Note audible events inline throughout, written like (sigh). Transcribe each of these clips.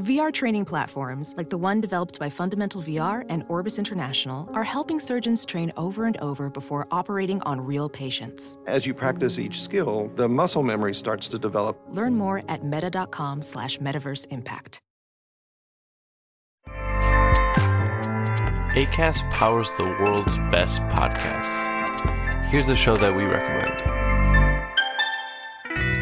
VR training platforms, like the one developed by Fundamental VR and Orbis International, are helping surgeons train over and over before operating on real patients. As you practice each skill, the muscle memory starts to develop. Learn more at meta.com slash metaverse impact. ACAST powers the world's best podcasts. Here's a show that we recommend.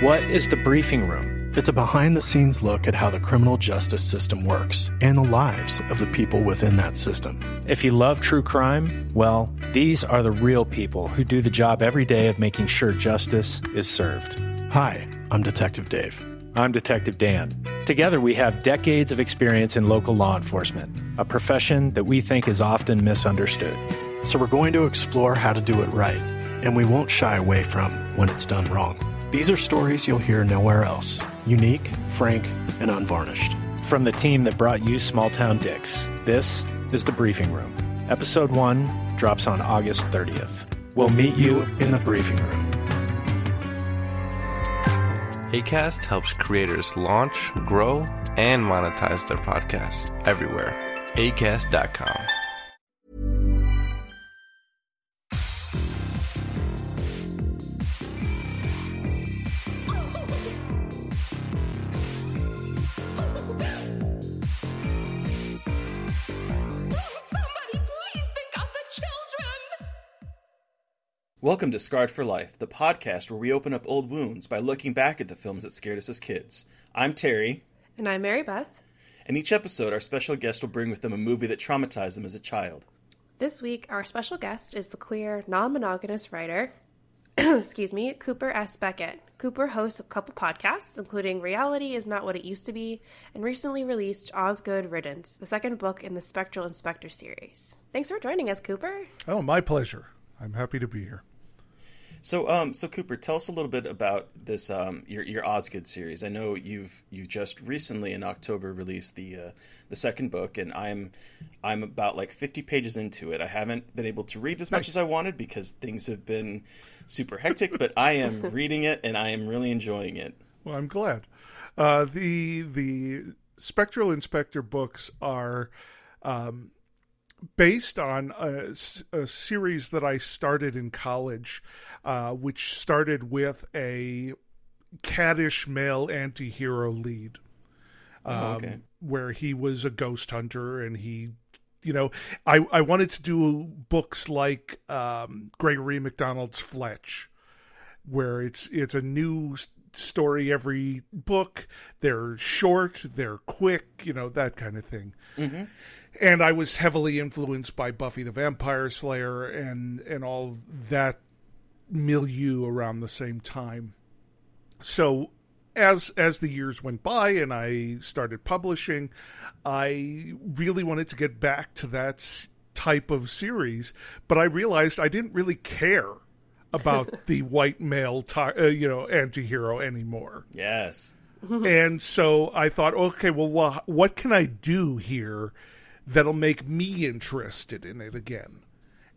What is the briefing room? It's a behind the scenes look at how the criminal justice system works and the lives of the people within that system. If you love true crime, well, these are the real people who do the job every day of making sure justice is served. Hi, I'm Detective Dave. I'm Detective Dan. Together, we have decades of experience in local law enforcement, a profession that we think is often misunderstood. So, we're going to explore how to do it right, and we won't shy away from when it's done wrong. These are stories you'll hear nowhere else unique, frank, and unvarnished. From the team that brought you Small Town Dicks, this is The Briefing Room. Episode 1 drops on August 30th. We'll meet you in the briefing room. ACAST helps creators launch, grow, and monetize their podcasts everywhere. ACAST.com. Welcome to Scarred for Life, the podcast where we open up old wounds by looking back at the films that scared us as kids. I'm Terry, And I'm Mary Beth. and each episode our special guest will bring with them a movie that traumatized them as a child. This week, our special guest is the queer, non monogamous writer, (clears throat) excuse me, Cooper S. Beckett. Cooper hosts a couple podcasts, including Reality is Not What It Used to Be, and recently released Osgood Riddance, the second book in the Spectral Inspector series. Thanks for joining us, Cooper. Oh, my pleasure. I'm happy to be here. So, um, so Cooper, tell us a little bit about this um, your your Osgood series. I know you've you just recently in October released the uh, the second book, and I'm I'm about like 50 pages into it. I haven't been able to read as much as I wanted because things have been super hectic, but I am (laughs) reading it and I am really enjoying it. Well, I'm glad. Uh, the the Spectral Inspector books are um, based on a series that I started in college, uh, which started with a caddish male anti-hero lead. Um, Oh, okay. where he was a ghost hunter and he you know i i wanted to do books like um gregory mcdonald's fletch where it's it's a new story every book they're short they're quick you know that kind of thing and i was heavily influenced by buffy the vampire slayer and and all that milieu around the same time so as as the years went by and I started publishing, I really wanted to get back to that type of series, but I realized I didn't really care about (laughs) the white male, ti- uh, you know, anti-hero anymore. Yes. (laughs) and so I thought, okay, well, wha- what can I do here that'll make me interested in it again?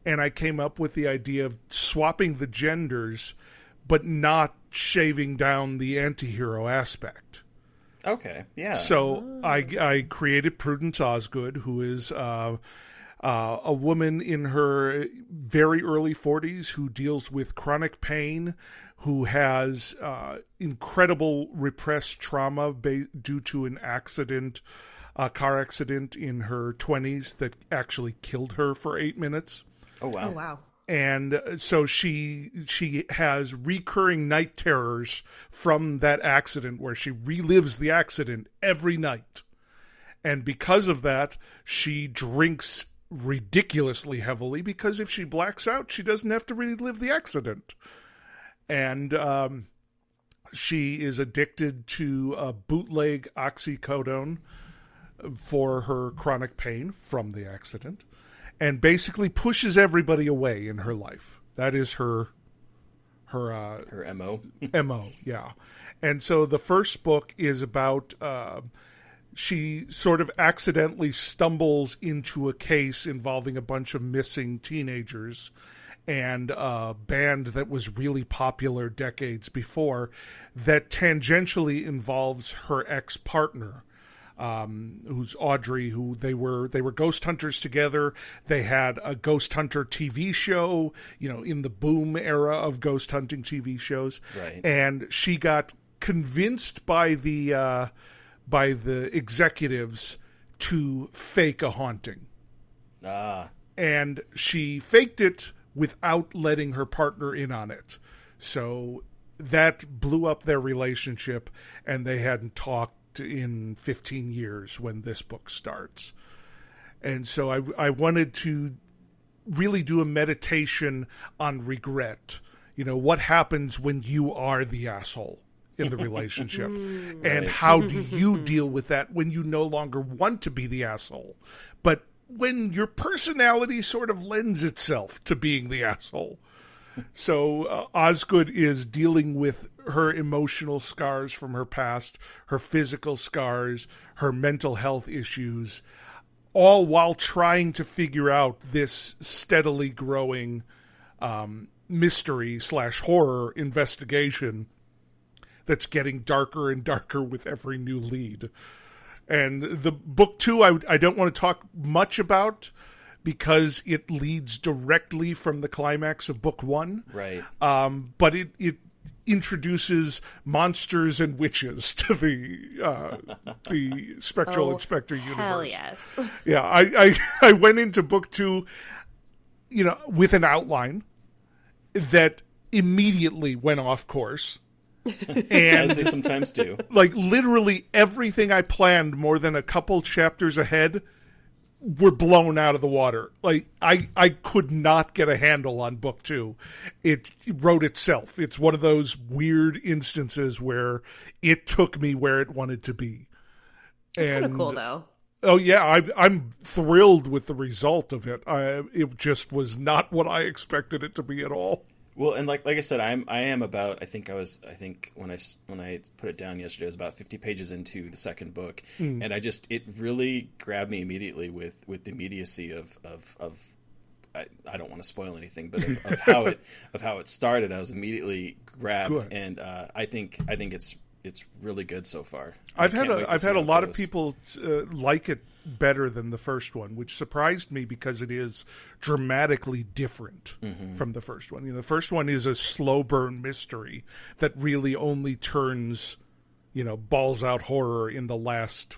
And I came up with the idea of swapping the genders, but not shaving down the anti-hero aspect. Okay. Yeah. So I, I created Prudence Osgood, who is uh, uh, a woman in her very early 40s who deals with chronic pain, who has uh, incredible repressed trauma ba- due to an accident, a car accident in her 20s that actually killed her for eight minutes oh wow. Oh, wow. and uh, so she she has recurring night terrors from that accident where she relives the accident every night and because of that she drinks ridiculously heavily because if she blacks out she doesn't have to relive the accident and um, she is addicted to a bootleg oxycodone for her chronic pain from the accident and basically pushes everybody away in her life. That is her her uh, Her mo. (laughs) mo. Yeah, and so the first book is about uh, she sort of accidentally stumbles into a case involving a bunch of missing teenagers and a band that was really popular decades before that tangentially involves her ex partner. Um, who's Audrey, who they were they were ghost hunters together. They had a ghost hunter TV show, you know, in the boom era of ghost hunting TV shows. Right. And she got convinced by the uh, by the executives to fake a haunting Ah, and she faked it without letting her partner in on it. So that blew up their relationship, and they hadn't talked in 15 years when this book starts. And so I, I wanted to really do a meditation on regret. You know, what happens when you are the asshole in the relationship? (laughs) And how do (laughs) you deal with that when you no longer want to be the asshole? But when your personality sort of lends itself to being the asshole. So uh, Osgood is dealing with her emotional scars from her past, her physical scars, her mental health issues, all while trying to figure out this steadily growing um, mystery slash horror investigation that's getting darker and darker with every new lead. And the book two, I, I don't want to talk much about because it leads directly from the climax of book one. right. Um, but it, it introduces monsters and witches to the uh, (laughs) the Spectral Oh, Inspector universe. Hell yes. (laughs) Yeah, I, I I went into book two, you know, with an outline that immediately went off course. (laughs) As and they sometimes do. like literally everything I planned more than a couple chapters ahead were blown out of the water. Like I I could not get a handle on book 2. It wrote itself. It's one of those weird instances where it took me where it wanted to be. It's Kind of cool though. Oh yeah, I, I'm thrilled with the result of it. I, it just was not what I expected it to be at all. Well, and like like I said, I'm I am about. I think I was. I think when I when I put it down yesterday, I was about 50 pages into the second book, and I just it really grabbed me immediately with with the immediacy of of of. I, I don't want to spoil anything, but of, of how it (laughs) of how it started, I was immediately grabbed, Good. and uh, I think I think it's it's really good so far. I've had a, I've had a lot of people uh, like it better than the first one, which surprised me because it is dramatically different Mm-hmm. from the first one. You know, the first one is a slow burn mystery that really only turns, you know, balls out horror in the last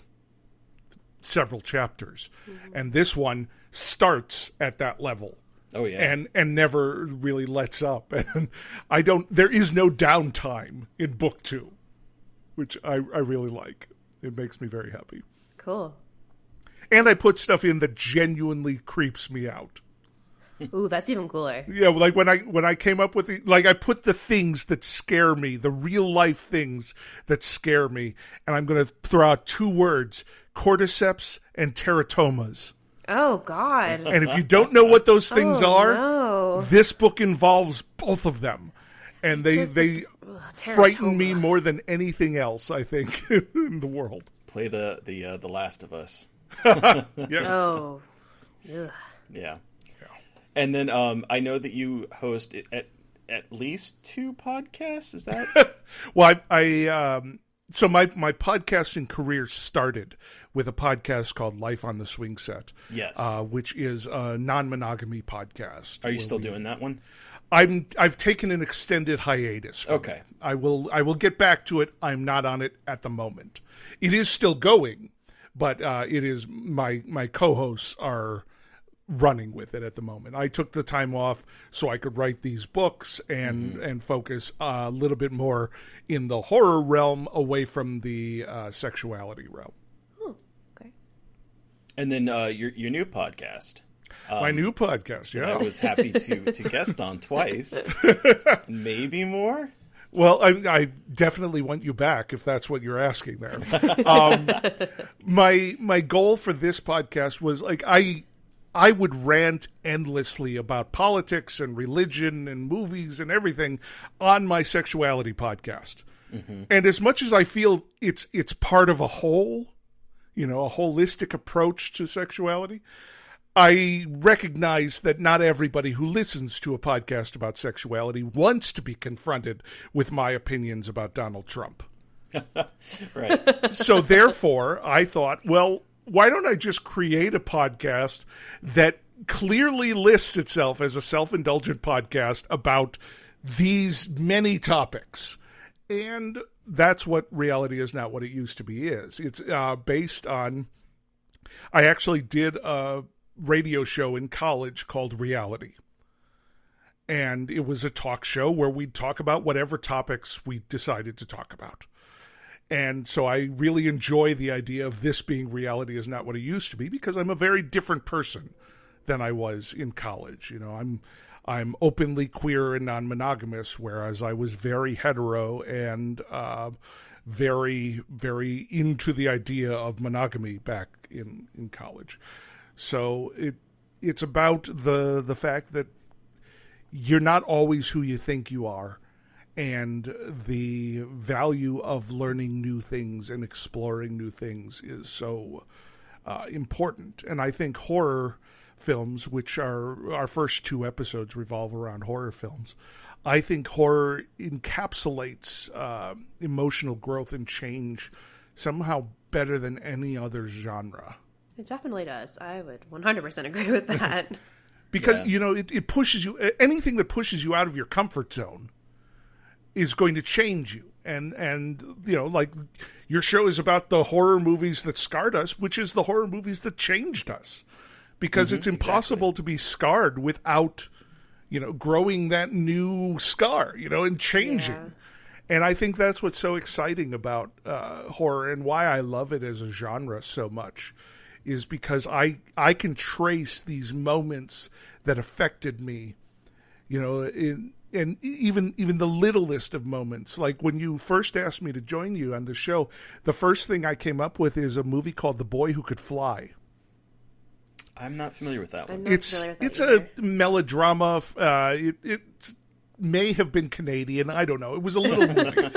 several chapters, and this one starts at that level. Oh yeah, and and never really lets up. (laughs) And I don't. There is no downtime in book two, which I I really like. It makes me very happy. Cool. And I put stuff in that genuinely creeps me out. Ooh, that's even cooler. Yeah, like when I when I came up with the like I put the things that scare me, the real life things that scare me, and I'm going to throw out two words: cordyceps and teratomas. Oh God. And if you don't know what those things Oh, are, no. this book involves both of them, and they Just they Ugh, frighten me more than anything else. I think (laughs) in the world. play the the uh, the Last of Us. (laughs) Yeah. Oh. Ugh. Yeah. And then um, I know that you host at at least two podcasts. Is that (laughs) Well, I, I um, so my my podcasting career started with a podcast called Life on the Swing Set. Yes. uh, which is a non-monogamy podcast. Are you still we- doing that one? I'm I've taken an extended hiatus. From Okay. it. I will I will get back to it. I'm not on it at the moment. It is still going, but uh, it is my my co-hosts are running with it at the moment. I took the time off so I could write these books and Mm-hmm. and focus a little bit more in the horror realm away from the uh, sexuality realm. Okay. And then uh, your your new podcast. my new podcast, yeah. I was happy to to guest on twice, (laughs) maybe more. Well, I, I definitely want you back if that's what you're asking there. um, (laughs) my my goal for this podcast was like I I would rant endlessly about politics and religion and movies and everything on my sexuality podcast. And as much as I feel it's it's part of a whole, you know, a holistic approach to sexuality, I recognize that not everybody who listens to a podcast about sexuality wants to be confronted with my opinions about Donald Trump. (laughs) right. (laughs) so therefore, I thought, well, why don't I just create a podcast that clearly lists itself as a self-indulgent podcast about these many topics, and that's what reality is not what it used to be. Is it's uh, based on. I actually did a radio show in college called Reality and it was a talk show where we'd talk about whatever topics we decided to talk about. And so I really enjoy the idea of this being reality is not what it used to be because I'm a very different person than I was in college. You know, I'm I'm openly queer and non-monogamous, whereas I was very hetero and uh, very very into the idea of monogamy back in in college. So it it's about the the fact that you're not always who you think you are and the value of learning new things and exploring new things is so uh, important. And i think horror films which are our first two episodes revolve around horror films i think horror encapsulates uh, emotional growth and change somehow better than any other genre It definitely does. I would 100% agree with that. because Yeah. you know it, it pushes you anything that pushes you out of your comfort zone is going to change you and and you know like your show is about the horror movies that scarred us which is the horror movies that changed us because it's impossible to be scarred without you know growing that new scar you know and changing Yeah. and I think that's what's so exciting about uh, horror and why I love it as a genre so much is because I I can trace these moments that affected me, you know, in, and even even the littlest of moments. Like when you first asked me to join you on the show, the first thing I came up with is a movie called The Boy Who Could Fly. I'm not familiar with that I'm one. not It's with that it's either. a melodrama. Uh, it it may have been Canadian. I don't know. It was a little (laughs) movie.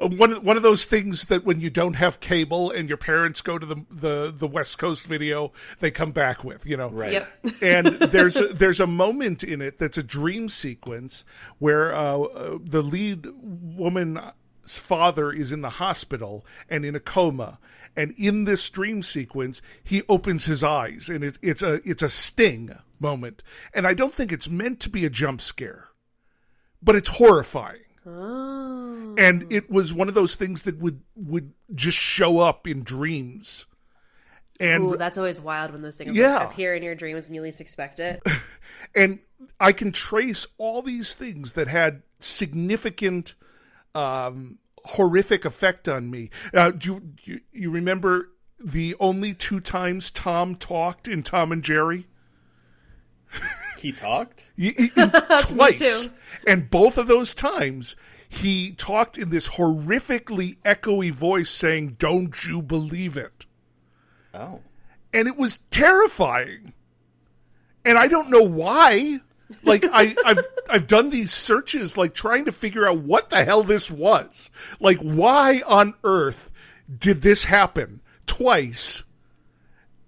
One one of those things that when you don't have cable and your parents go to the the the West Coast video, they come back with. You know, Right. Yep. (laughs) and there's a, there's a moment in it that's a dream sequence where uh, uh, the lead woman's father is in the hospital and in a coma, and in this dream sequence he opens his eyes, and it's it's a it's a sting moment, and I don't think it's meant to be a jump scare, but it's horrifying. Oh. And it was one of those things that would would just show up in dreams. And Ooh, that's always wild when those things Yeah. like, appear in your dreams when you least expect it. (laughs) and I can trace all these things that had significant, um, horrific effect on me. Uh, do, you, do you, you remember the only two times Tom talked in Tom and Jerry? He talked? Y- y- y- twice, too. and both of those times he talked in this horrifically echoey voice, saying, "Don't you believe it?" Oh. and it was terrifying. And I don't know why. Like I, I've I've done these searches, like trying to figure out what the hell this was. Like, why on earth did this happen twice?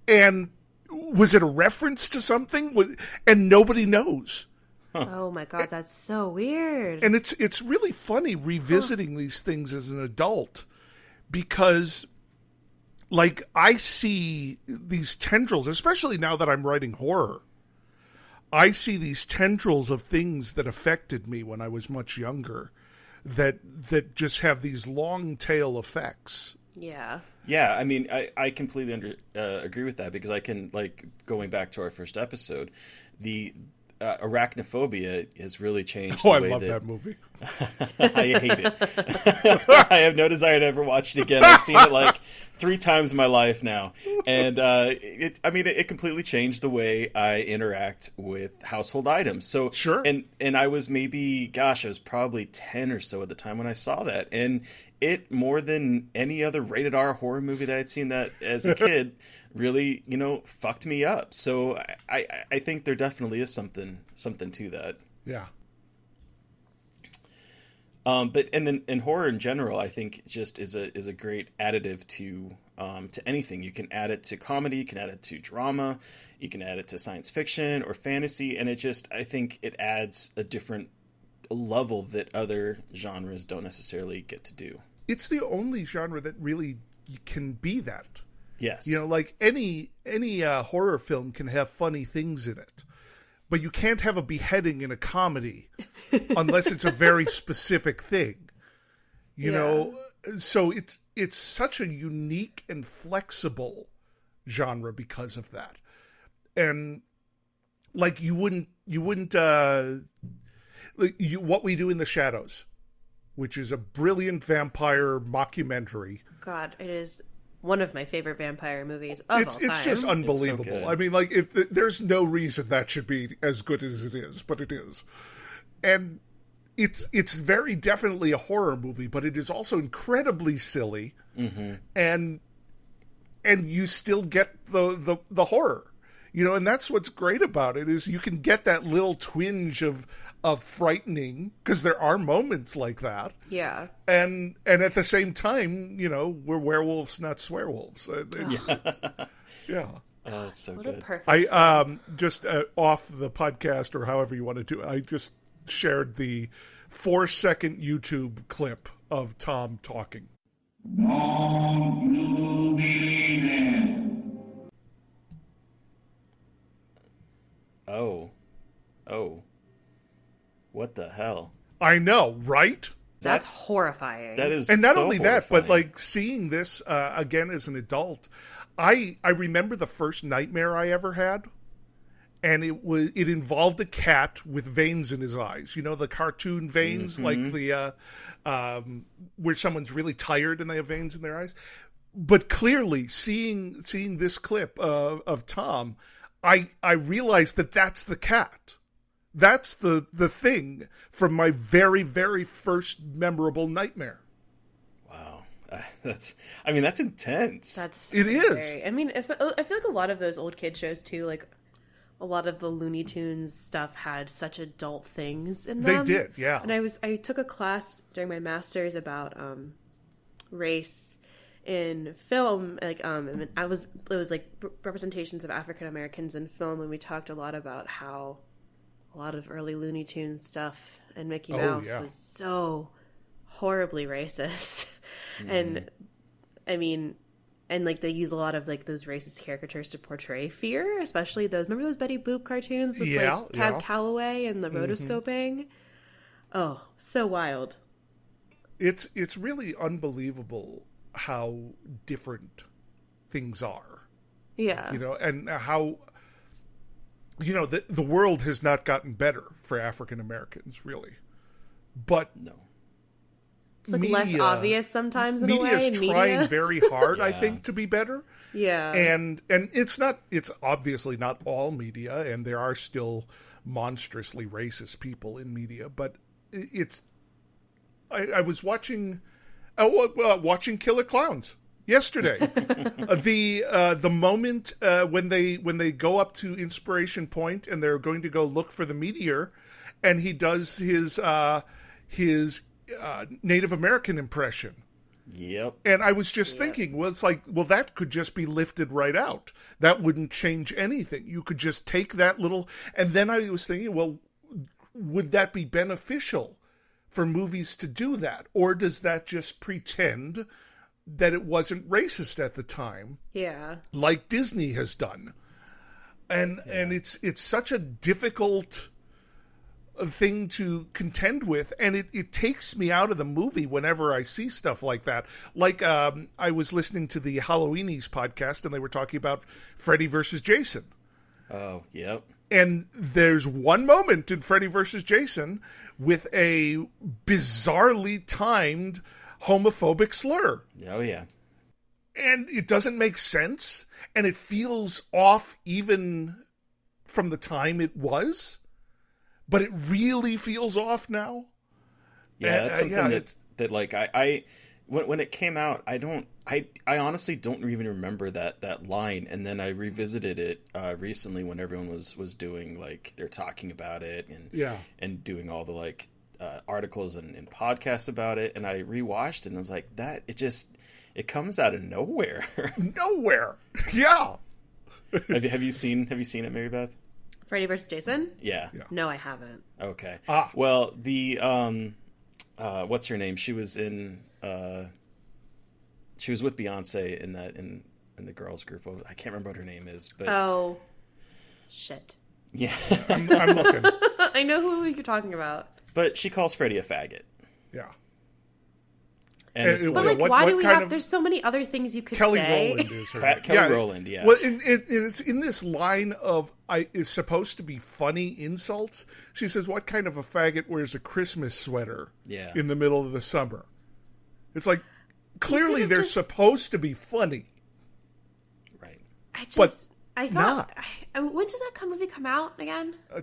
And was it a reference to something? And nobody knows. Oh my god, that's so weird. And it's it's really funny revisiting these things as an adult because like I see these tendrils, especially now that I'm writing horror. I see these tendrils of things that affected me when I was much younger that that just have these long tail effects. yeah. Yeah, I mean, I, I completely under, uh, agree with that because I can, like, going back to our first episode, the uh, arachnophobia has really changed. Oh, the I way love that, that movie. (laughs) I hate it. (laughs) I have no desire to ever watch it again. I've seen it like three times in my life now, and uh, it. I mean, it, it completely changed the way I interact with household items. So Sure. and and I was maybe, gosh, I was probably ten or so at the time when I saw that, and it more than any other rated R horror movie that I'd seen that as a kid. (laughs) Really, you know, fucked me up. So I, I, I think there definitely is something, something to that. Yeah. Um, but and then in horror in general, I think just is a is a great additive to um, to anything. You can add it to comedy, you can add it to drama, you can add it to science fiction or fantasy, and it just I think it adds a different level that other genres don't necessarily get to do. It's the only genre that really can be that. Yes. You know, like any any uh, horror film can have funny things in it, but you can't have a beheading in a comedy (laughs) unless it's a very specific thing. You Yeah. know, so it's it's such a unique and flexible genre because of that, and like you wouldn't you wouldn't uh, like you, what we do in the shadows, which is a brilliant vampire mockumentary God, it is one of my favorite vampire movies of it's all time. it's just unbelievable. good. I mean, like if there's no reason that should be as good as it is, but it is, and it's it's very definitely a horror movie, but it is also incredibly silly, mm-hmm. and and you still get the the the horror, you know, and that's what's great about it is you can get that little twinge of of frightening because there are moments like that yeah. and and at the same time, you know, we're werewolves, not swearwolves. Uh, it's- yeah. (laughs) Oh, it's so What a good. perfect. I um just uh, off the podcast or however you want to do it. I just shared the four second YouTube clip of Tom talking. oh. Oh. What the hell? I know, right? That's, that's- horrifying. That is And not so only that, but like seeing this uh, again as an adult, I I remember the first nightmare I ever had, and it was it involved a cat with veins in his eyes. You know the cartoon veins, Mm-hmm. like the uh, um, where someone's really tired and they have veins in their eyes. But clearly, seeing seeing this clip uh, of Tom, I I realized that that's the cat. That's the the thing from my very very first memorable nightmare. Wow. Uh, (laughs) that's. I mean, that's intense. That's It is. very- I mean, I feel like a lot of those old kid shows too, like a lot of the Looney Tunes stuff had such adult things in them. They did, yeah. And I was I took a class during my masters about um, race in film. Like um, and I was it was like representations of African Americans in film, and we talked a lot about how a lot of early Looney Tunes stuff and Mickey Oh, Mouse yeah. was so horribly racist, (laughs) and mm-hmm. I mean, and like they use a lot of like those racist caricatures to portray fear, especially those. Remember those Betty Boop cartoons with Yeah, like Cab yeah. Calloway and the mm-hmm. rotoscoping? Oh, so wild. it's it's really unbelievable how different things are Yeah. you know and how you know the the world has not gotten better for African Americans really but no. it's like less obvious sometimes in a media way. is trying media. very hard I (laughs) think to be better yeah. and and it's not it's obviously not all media and there are still monstrously racist people in media but it's i, I was watching wa- uh, watching killer Klowns yesterday (laughs) Uh, the uh, the moment uh, when they when they go up to inspiration point and they're going to go look for the meteor and he does his uh his uh, native american impression Yep. and I was just thinking, well, it's like, well, that could just be lifted right out. That wouldn't change anything. You could just take that little, and then I was thinking, well, would that be beneficial for movies to do that, or does that just pretend that it wasn't racist at the time, yeah. like Disney has done? And and it's it's such a difficult thing to contend with and it, it takes me out of the movie whenever i see stuff like that like um, i was listening to the halloweenies podcast and they were talking about freddy versus jason Oh, yep. and there's one moment in freddy versus jason with a bizarrely timed homophobic slur Oh, yeah. and it doesn't make sense and it feels off even from the time it was but it really feels off now Yeah, Uh, that's uh, something yeah, that that like I, I when when it came out, I don't I I honestly don't even remember that that line. And then I revisited it uh, recently when everyone was was doing like they're talking about it and Yeah. and doing all the like uh, articles and, and podcasts about it. And I rewatched it and I was like that it just it comes out of nowhere. (laughs) nowhere yeah have you have you seen have you seen it, Mary Beth? Freddy versus Jason? Yeah. No, I haven't. Okay. Ah. Well, the um, uh, what's her name? She was in uh, she was with Beyonce in that in in the girls group. I can't remember what her name is, but Oh, shit. yeah. I'm, I'm looking. (laughs) I know who you're talking about. But she calls Freddy a faggot, Yeah. and, And it's But like, like, what- why what do we have? of- There's so many other things you could Kelly say. Rowland is her. (laughs) Ke- Kelly Rowland, yeah. Well, it, it, it's in this line of I is supposed to be funny insults. She says, "What kind of a faggot wears a Christmas sweater Yeah. in the middle of the summer?" It's like clearly they're just- supposed to be funny. right. I just, But I thought. not. I, I- when did that come movie come out again? Uh,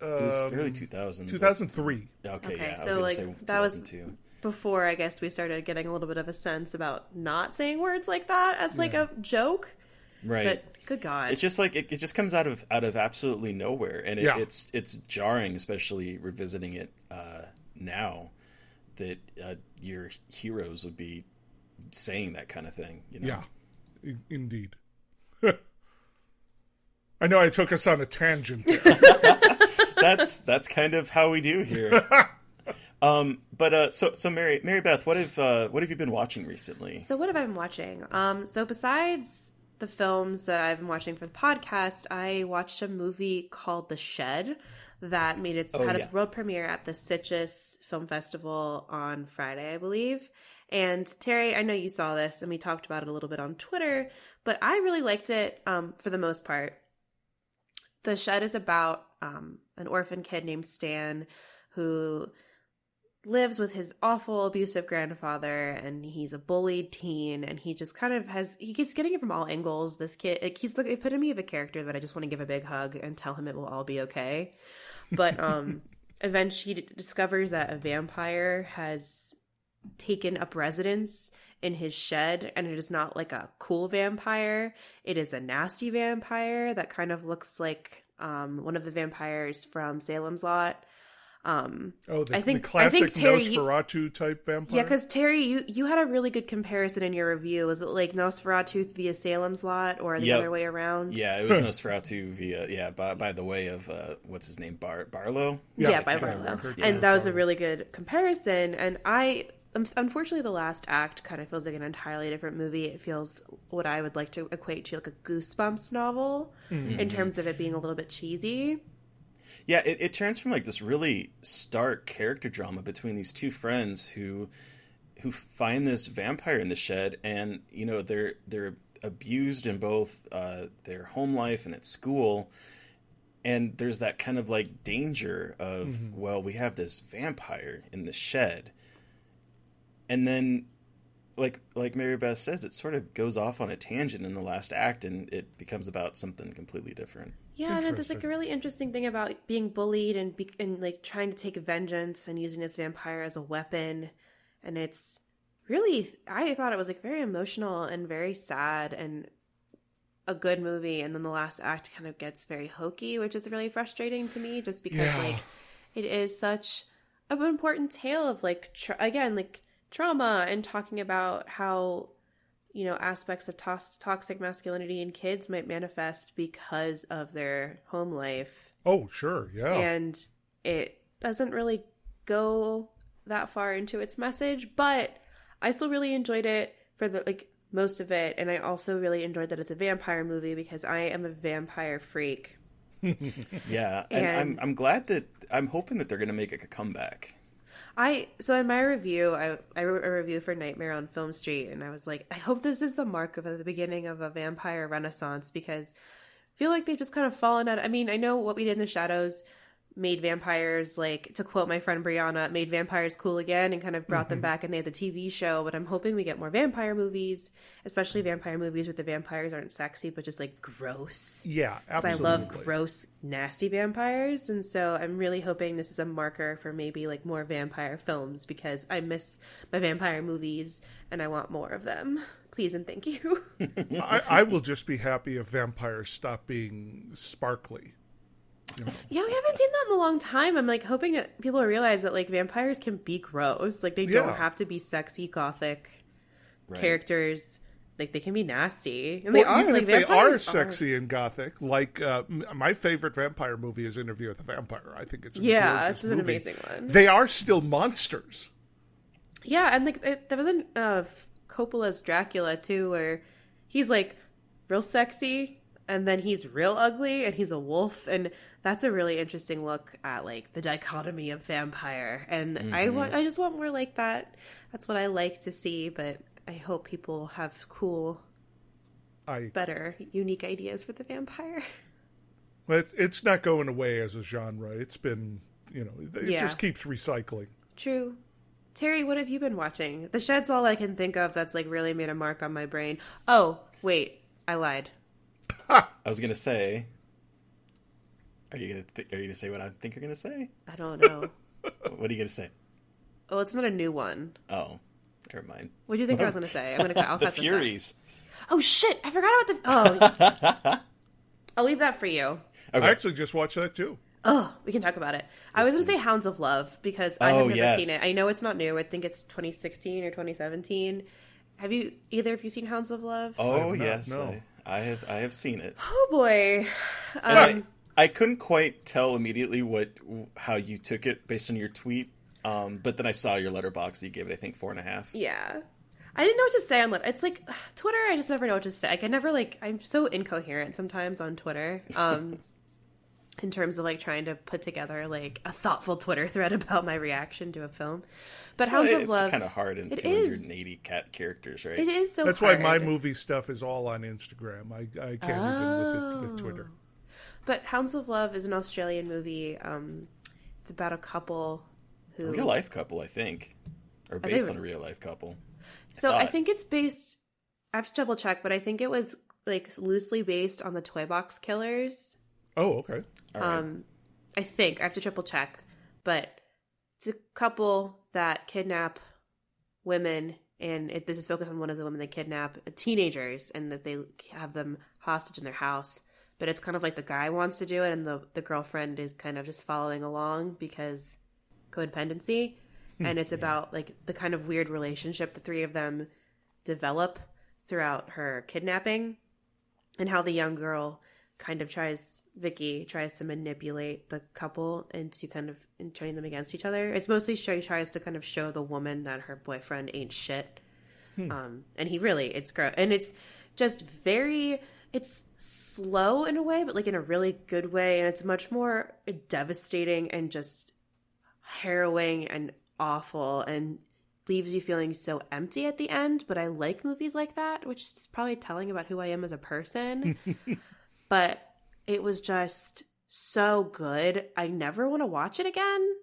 2000, It was um, early 2000s. 2003. Okay, Okay, yeah. I so, was gonna like, say that was- 2002. Before I guess we started getting a little bit of a sense about not saying words like that as like a joke. right. But good God, it's just like it, it just comes out of out of absolutely nowhere and it, Yeah. it's it's jarring especially revisiting it uh now that uh, your heroes would be saying that kind of thing you know Yeah, in- indeed. (laughs) I know I took us on a tangent there. (laughs) that's that's kind of how we do here (laughs) um but uh so so mary mary beth what have uh what have you been watching recently So what have I been watching? Um, so besides the films that I've been watching for the podcast, I watched a movie called The Shed that made its Oh, had its world premiere at the Sitges Film Festival on Friday, I believe. And Terry, I know you saw this, and we talked about it a little bit on Twitter, but I really liked it um, for the most part. The Shed is about um, an orphan kid named Stan who lives with his awful abusive grandfather and he's a bullied teen and he just kind of has he keeps getting it from all angles. This kid like, he's the epitome of a character that i just want to give a big hug and tell him it will all be okay. But (laughs) um eventually he d- discovers that a vampire has taken up residence in his shed and it is not like a cool vampire. It is a nasty vampire that kind of looks like um one of the vampires from salem's lot um Oh, the, I think- the classic I think Terry, you- Nosferatu type vampire. yeah, because Terry, you you had a really good comparison in your review. Was it like Nosferatu via Salem's Lot, or the Yep. other way around? yeah it was nosferatu via yeah by, by the way of uh what's his name Bar- barlow yeah, Yeah, by Barlow. remember. And Yeah. that was a really good comparison. And I, unfortunately, the last act kind of feels like an entirely different movie. It feels what I would like to equate to like a Goosebumps novel Mm-hmm. in terms of it being a little bit cheesy. Yeah, it, it turns from like this really stark character drama between these two friends who who find this vampire in the shed, and you know they're they're abused in both uh, their home life and at school, and there's that kind of like danger of well, we have this vampire in the shed, and then like like Mary Beth says, it sort of goes off on a tangent in the last act, and it becomes about something completely different. Yeah, and there's like a really interesting thing about being bullied and be- and like trying to take vengeance and using this vampire as a weapon, and it's really I thought it was like very emotional and very sad and a good movie, and then the last act kind of gets very hokey, which is really frustrating to me, just because Yeah. like it is such an important tale of like tra- again like trauma and talking about how you know aspects of tos- toxic masculinity in kids might manifest because of their home life. Oh, sure, yeah. and it doesn't really go that far into its message but i still really enjoyed it for the like most of it. And i also really enjoyed that it's a vampire movie because i am a vampire freak. (laughs) Yeah, and, I'm I'm glad that I'm hoping that they're going to make it a comeback. I so in my review, I I wrote a review for Nightmare on Film Street, and I was like, I hope this is the mark of the beginning of a vampire renaissance because I feel like they've just kind of fallen out. I mean, I know what we did in the shadows made vampires like to quote my friend Brianna, made vampires cool again and kind of brought them mm-hmm. back, and they had the TV show. But I'm hoping we get more vampire movies, especially vampire movies where the vampires aren't sexy but just like gross. yeah, Because I love gross, nasty vampires, and so I'm really hoping this is a marker for maybe like more vampire films because I miss my vampire movies and I want more of them. Please and thank you. (laughs) I, I will just be happy if vampires stop being sparkly. Yeah, we haven't seen that in a long time. I'm like hoping that people realize that like vampires can be gross. Like they don't have to be sexy gothic Right. characters. Like they can be nasty, and Well, they are. even like, if they are vampires sexy and gothic, like uh, m- my favorite vampire movie is Interview with the Vampire. I think it's a Yeah, gorgeous it's an movie. amazing one. They are still monsters. Yeah, and like it, there was an uh, Coppola's Dracula too, where he's like real sexy and then he's real ugly and he's a wolf and that's a really interesting look at like the dichotomy of vampire and I mm-hmm. want I just want more like that. That's what I like to see, but I hope people have cool, I better, unique ideas for the vampire. (laughs) Well, it's, it's not going away as a genre. It's been, you know, it Yeah. just keeps recycling. True. Terry, what have you been watching? The Shed's all I can think of that's like really made a mark on my brain. Oh, wait, I lied. I was gonna say. Are you gonna th- Are you gonna say what I think you're gonna say? I don't know. (laughs) What are you gonna say? oh, it's not a new one. Oh, never mind. What do you think I was going to say? I'm going to cut. I'll (laughs) the cut this out. Furies. Oh shit! I forgot about the. Oh, (laughs) I'll leave that for you. Okay. I actually just watched that too. Oh, we can talk about it. I was going to say Hounds of Love because I oh, have Oh, never yes. seen it. I know it's not new. I think it's 2016 or 2017. Have you either of you seen Hounds of Love? Oh not, yes, no. I, have. I have seen it. Oh, boy. And I, I couldn't quite tell immediately what how you took it based on your tweet. Um, but then I saw your Letterboxd that you gave it, I think, four and a half. Yeah. I didn't know what to say on Lit- It's like (sighs) Twitter. I just never know what to say. Like I never like. I'm so incoherent sometimes on Twitter. Um, in terms of like trying to put together like a thoughtful Twitter thread (laughs) about my reaction to a film. But Well, Hounds of it's Love kind of hard in It 280 cat characters, right? It is so. That's why my movie stuff is all on Instagram. I, I can't even with, it, with Twitter. But Hounds of Love is an Australian movie. Um, it's about a couple who. A real life couple, I think, or based re- on a real life couple. So I thought. think it's based. I have to double check, but I think it was like loosely based on the Toy Box Killers. Oh, okay. Right. Um, I think I have to triple check, but it's a couple that kidnap women, and it, this is focused on one of the women they kidnap, teenagers, and that they have them hostage in their house. But it's kind of like the guy wants to do it, and the the girlfriend is kind of just following along because codependency, and it's about like the kind of weird relationship the three of them develop throughout her kidnapping and how the young girl kind of tries Vicky tries to manipulate the couple into kind of in turning them against each other. It's mostly she tries to kind of show the woman that her boyfriend ain't shit. Um, and he really it's gross and it's just very it's slow in a way, but like in a really good way, and it's much more devastating and just harrowing and awful and leaves you feeling so empty at the end. But I like movies like that, which is probably telling about who I am as a person. (laughs) but it was just so good. I never want to watch it again.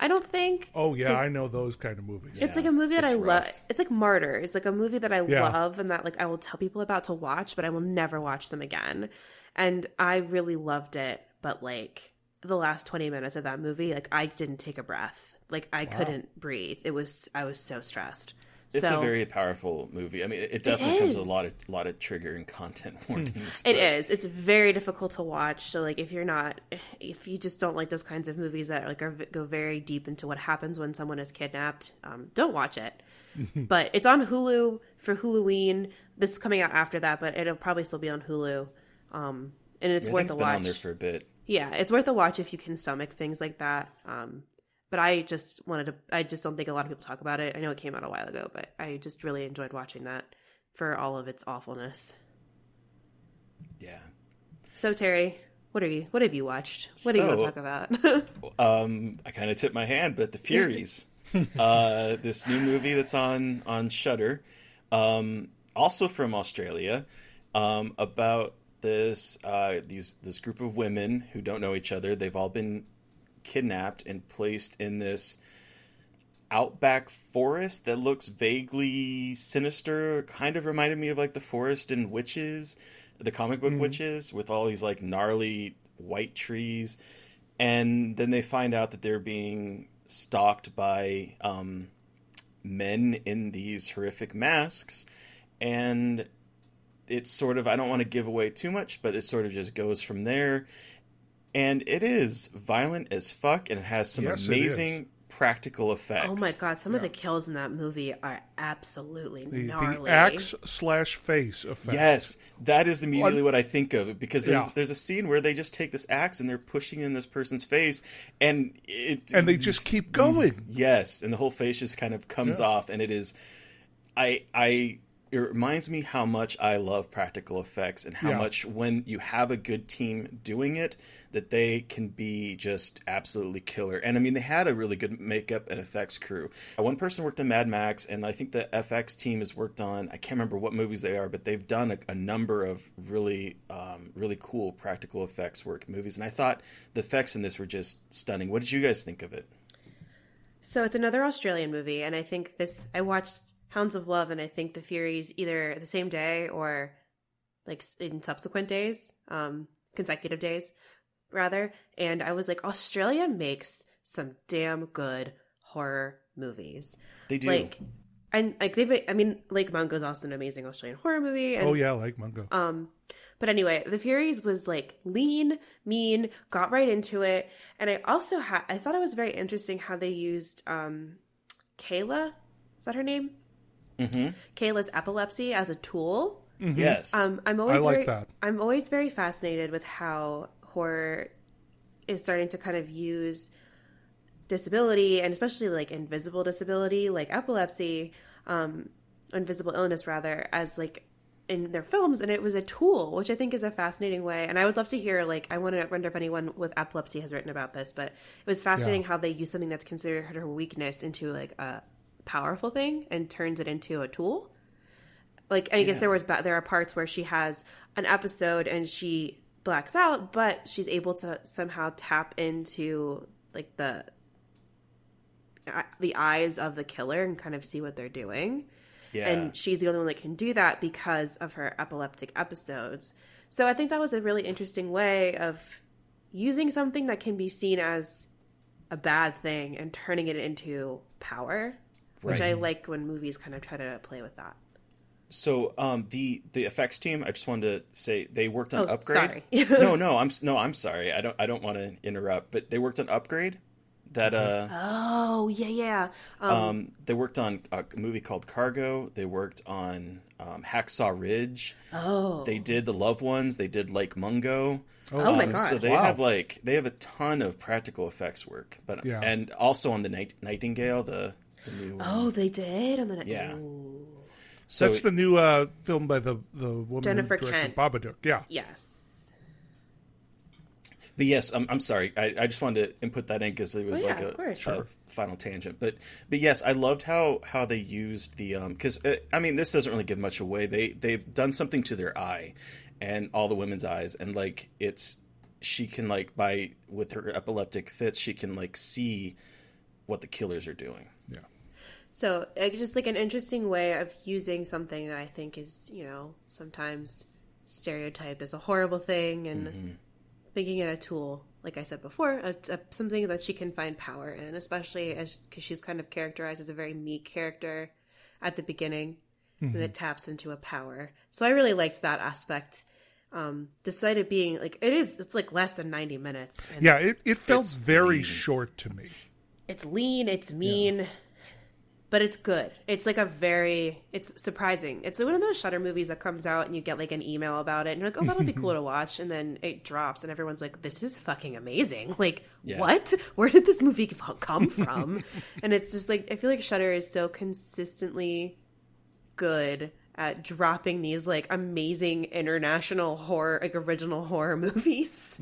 I don't think. Oh yeah, I know those kind of movies. It's like a movie that it's I love. It's like Martyr. It's like a movie that I Yeah. love and that like I will tell people about to watch, but I will never watch them again. And I really loved it, but like the last 20 minutes of that movie, like I didn't take a breath. Like I couldn't breathe. It was I was so stressed. It's so, a very powerful movie. I mean, it definitely comes with a lot of lot of trigger and content (laughs) warnings. It but- is. It's very difficult to watch. So, like, if you're not, if you just don't like those kinds of movies that like are, go very deep into what happens when someone is kidnapped, um, don't watch it. (laughs) but it's on Hulu for Halloween. This is coming out after that, but it'll probably still be on Hulu. Um, and it's I worth a watch. on there for a bit. yeah, it's worth a watch if you can stomach things like that. Um, but I just wanted to. I just don't think a lot of people talk about it. I know it came out a while ago, but I just really enjoyed watching that for all of its awfulness. Yeah. So Terry, what are you? What have you watched? What do you want to talk about? (laughs) Um, I kind of tipped my hand, but the Furies, (laughs) uh, this new movie that's on on Shudder, um, also from Australia, um, about this uh, these this group of women who don't know each other. They've all been kidnapped and placed in this outback forest that looks vaguely sinister. Kind of reminded me of like the forest in Wytches, the comic book Wytches, with all these like gnarly white trees. And then they find out that they're being stalked by um, men in these horrific masks. And it's sort of, I don't want to give away too much, but it sort of just goes from there. And it is violent as fuck and it has some Yes, amazing practical effects. oh my god, some of the kills in that movie are absolutely The, gnarly. the axe slash face effect. Yes, that is immediately what I think of because there's Yeah. there's a scene where they just take this axe and they're pushing in this person's face and it and they just keep going. yes, and the whole face just kind of comes Yeah. off and it is I I it reminds me how much I love practical effects and how Yeah. much when you have a good team doing it that they can be just absolutely killer. And I mean they had a really good makeup and effects crew. One person worked on Mad Max and I think the FX team has worked on I can't remember what movies they are, but they've done a, a number of really um, really cool practical effects work movies. And I thought the effects in this were just stunning. What did you guys think of it? So it's another Australian movie, and I think this I watched Hounds of Love, and I think the Furies either the same day or like in subsequent days, um, consecutive days, rather. And I was like, Australia makes some damn good horror movies. They do. Like, and like they've, I mean, Lake Mungo is also an amazing Australian horror movie. And, oh yeah, Lake Mungo. um, but anyway, the Furies was like lean, mean, got right into it, and I also had I thought it was very interesting how they used um, Kayla, is that her name? Mm-hmm. Kayla's epilepsy as a tool. Yes. Um, I'm always I like very, that. I'm always very fascinated with how horror is starting to kind of use disability and especially like invisible disability, like epilepsy, um, invisible illness rather, as like in their films, and it was a tool, which I think is a fascinating way. And I would love to hear, like, I want to wonder if anyone with epilepsy has written about this, but it was fascinating how they use something that's considered her weakness into like a powerful thing and turns it into a tool like I guess there was there are parts where she has an episode and she blacks out, but she's able to somehow tap into like the the eyes of the killer and kind of see what they're doing. yeah. And she's the only one that can do that because of her epileptic episodes. So I think that was a really interesting way of using something that can be seen as a bad thing and turning it into power, which I like when movies kind of try to play with that. So um, the the effects team, I just wanted to say they worked on Upgrade. Oh, upgrade. sorry. (laughs) no, no, I'm no, I'm sorry. I don't I don't want to interrupt, but they worked on upgrade. That uh, Oh yeah, yeah. Um, um, they worked on a movie called Cargo. They worked on um, Hacksaw Ridge. oh, They did the Loved Ones. They did Lake Mungo. Oh my Um, God. So they Wow. have like they have a ton of practical effects work, but Yeah. and also on the Night- Nightingale, the, the new one. oh, they did on the Yeah. Ooh. So That's the new uh, film by the the woman Jennifer who directed Kent. Babadook. Yeah, Yes. But yes, I'm, I'm sorry. I, I just wanted to input that in because it was Oh, yeah, like a, of course. a final tangent. But but yes, I loved how how they used the um because uh, I mean this doesn't really give much away. They they've done something to their eye and all the women's eyes and like it's she can like by with her epileptic fits she can like see what the killers are doing. yeah. So it's just like an interesting way of using something that I think is, you know, sometimes stereotyped as a horrible thing and making it a tool. Like I said before, a, a, something that she can find power in, especially as because she's kind of characterized as a very meek character at the beginning, and it taps into a power. So I really liked that aspect. Um, despite it being like it is, it's like less than ninety minutes. And Yeah, it, it felt very lean. short to me. It's lean, it's mean, but it's good. It's like a very it's surprising. It's one of those Shudder movies that comes out and you get like an email about it and you're like, "Oh, that'll be cool (laughs) to watch." And then it drops and everyone's like, "This is fucking amazing." (laughs) Like, Yeah. what? Where did this movie come from? (laughs) and it's just like I feel like Shudder is so consistently good at dropping these like amazing international horror like original horror movies.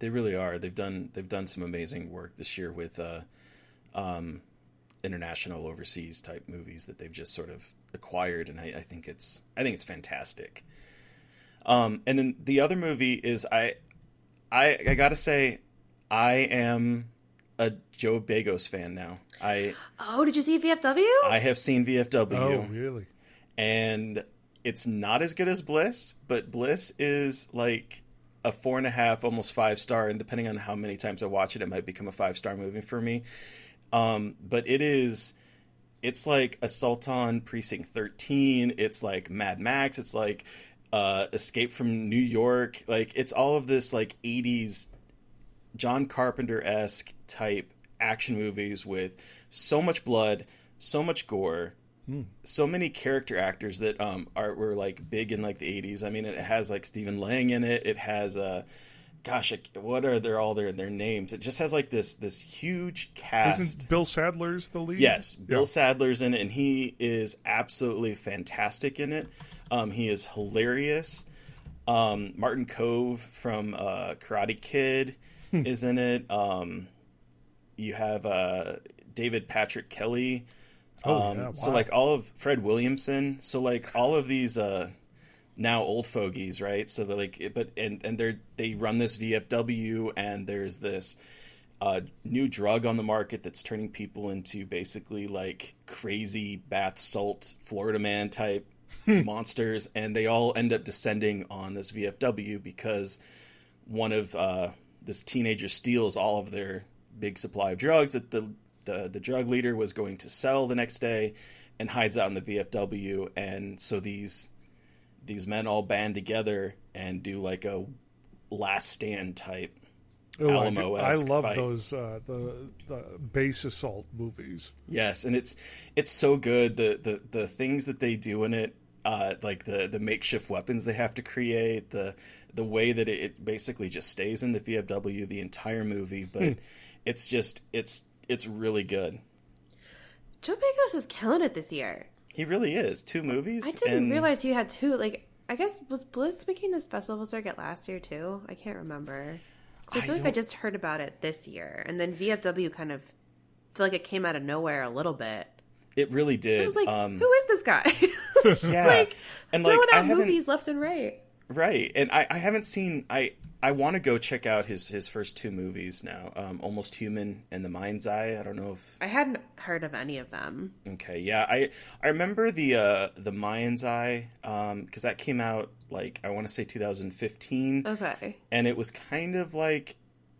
They really are. They've done they've done some amazing work this year with uh, um, international overseas type movies that they've just sort of acquired, and I, I think it's I think it's fantastic. Um, and then the other movie is I I I gotta say I am a Joe Begos fan now. I Oh, did you see VFW? I have seen VFW Oh, really? and it's not as good as Bliss, but Bliss is like a four and a half, almost five star, and depending on how many times I watch it, it might become a five star movie for me. Um, but it is, it's like Assault on Precinct Thirteen. It's like Mad Max. It's like uh, Escape from New York. Like it's all of this like '80s John Carpenter esque type action movies with so much blood, so much gore, so many character actors that um are were like big in like the 80s. I mean, it has like Stephen Lang in it. It has uh gosh, what are their all their their names? It just has like this this huge cast. Isn't Bill Sadler's the lead? Yes, Bill Yeah. Sadler's in it, and he is absolutely fantastic in it. Um, he is hilarious. Um, Martin Kove from uh, Karate Kid Hmm. is in it. Um, you have uh, David Patrick Kelly. Oh, um, yeah, So like all of Fred Williamson. So like all of these uh, now old fogies, right? So they're like, but and and they're they run this VFW, and there's this uh, new drug on the market that's turning people into basically like crazy bath salt Florida man type (laughs) monsters, and they all end up descending on this VFW because one of uh, this teenager steals all of their big supply of drugs that the, the the drug leader was going to sell the next day, and hides out in the VFW, and so these these men all band together and do like a last stand type Oh, I, do- I Alamo-esque love fight. those uh, the the base assault movies. Yes, and it's it's so good. The the the things that they do in it, uh, like the the makeshift weapons they have to create, the the way that it, it basically just stays in the VFW the entire movie, but Hmm. it's just it's it's really good. Joe Begos is killing it this year. He really is. Two movies. I didn't and realize he had two. Like, I guess was Bliss making this festival circuit last year too? I can't remember. I I feel like I just heard about it this year, and then VFW kind of feel like it came out of nowhere a little bit. It really did. I was like, um, who is this guy? (laughs) Yeah. like And, like, throwing out movies left and right. Right, and I, I haven't seen. I I want to go check out his his first two movies now. Um, Almost Human and The Mind's Eye. I don't know if I hadn't heard of any of them. Okay, yeah, I I remember the uh the Mind's Eye um cuz that came out like I want to say 2015 Okay. and it was kind of like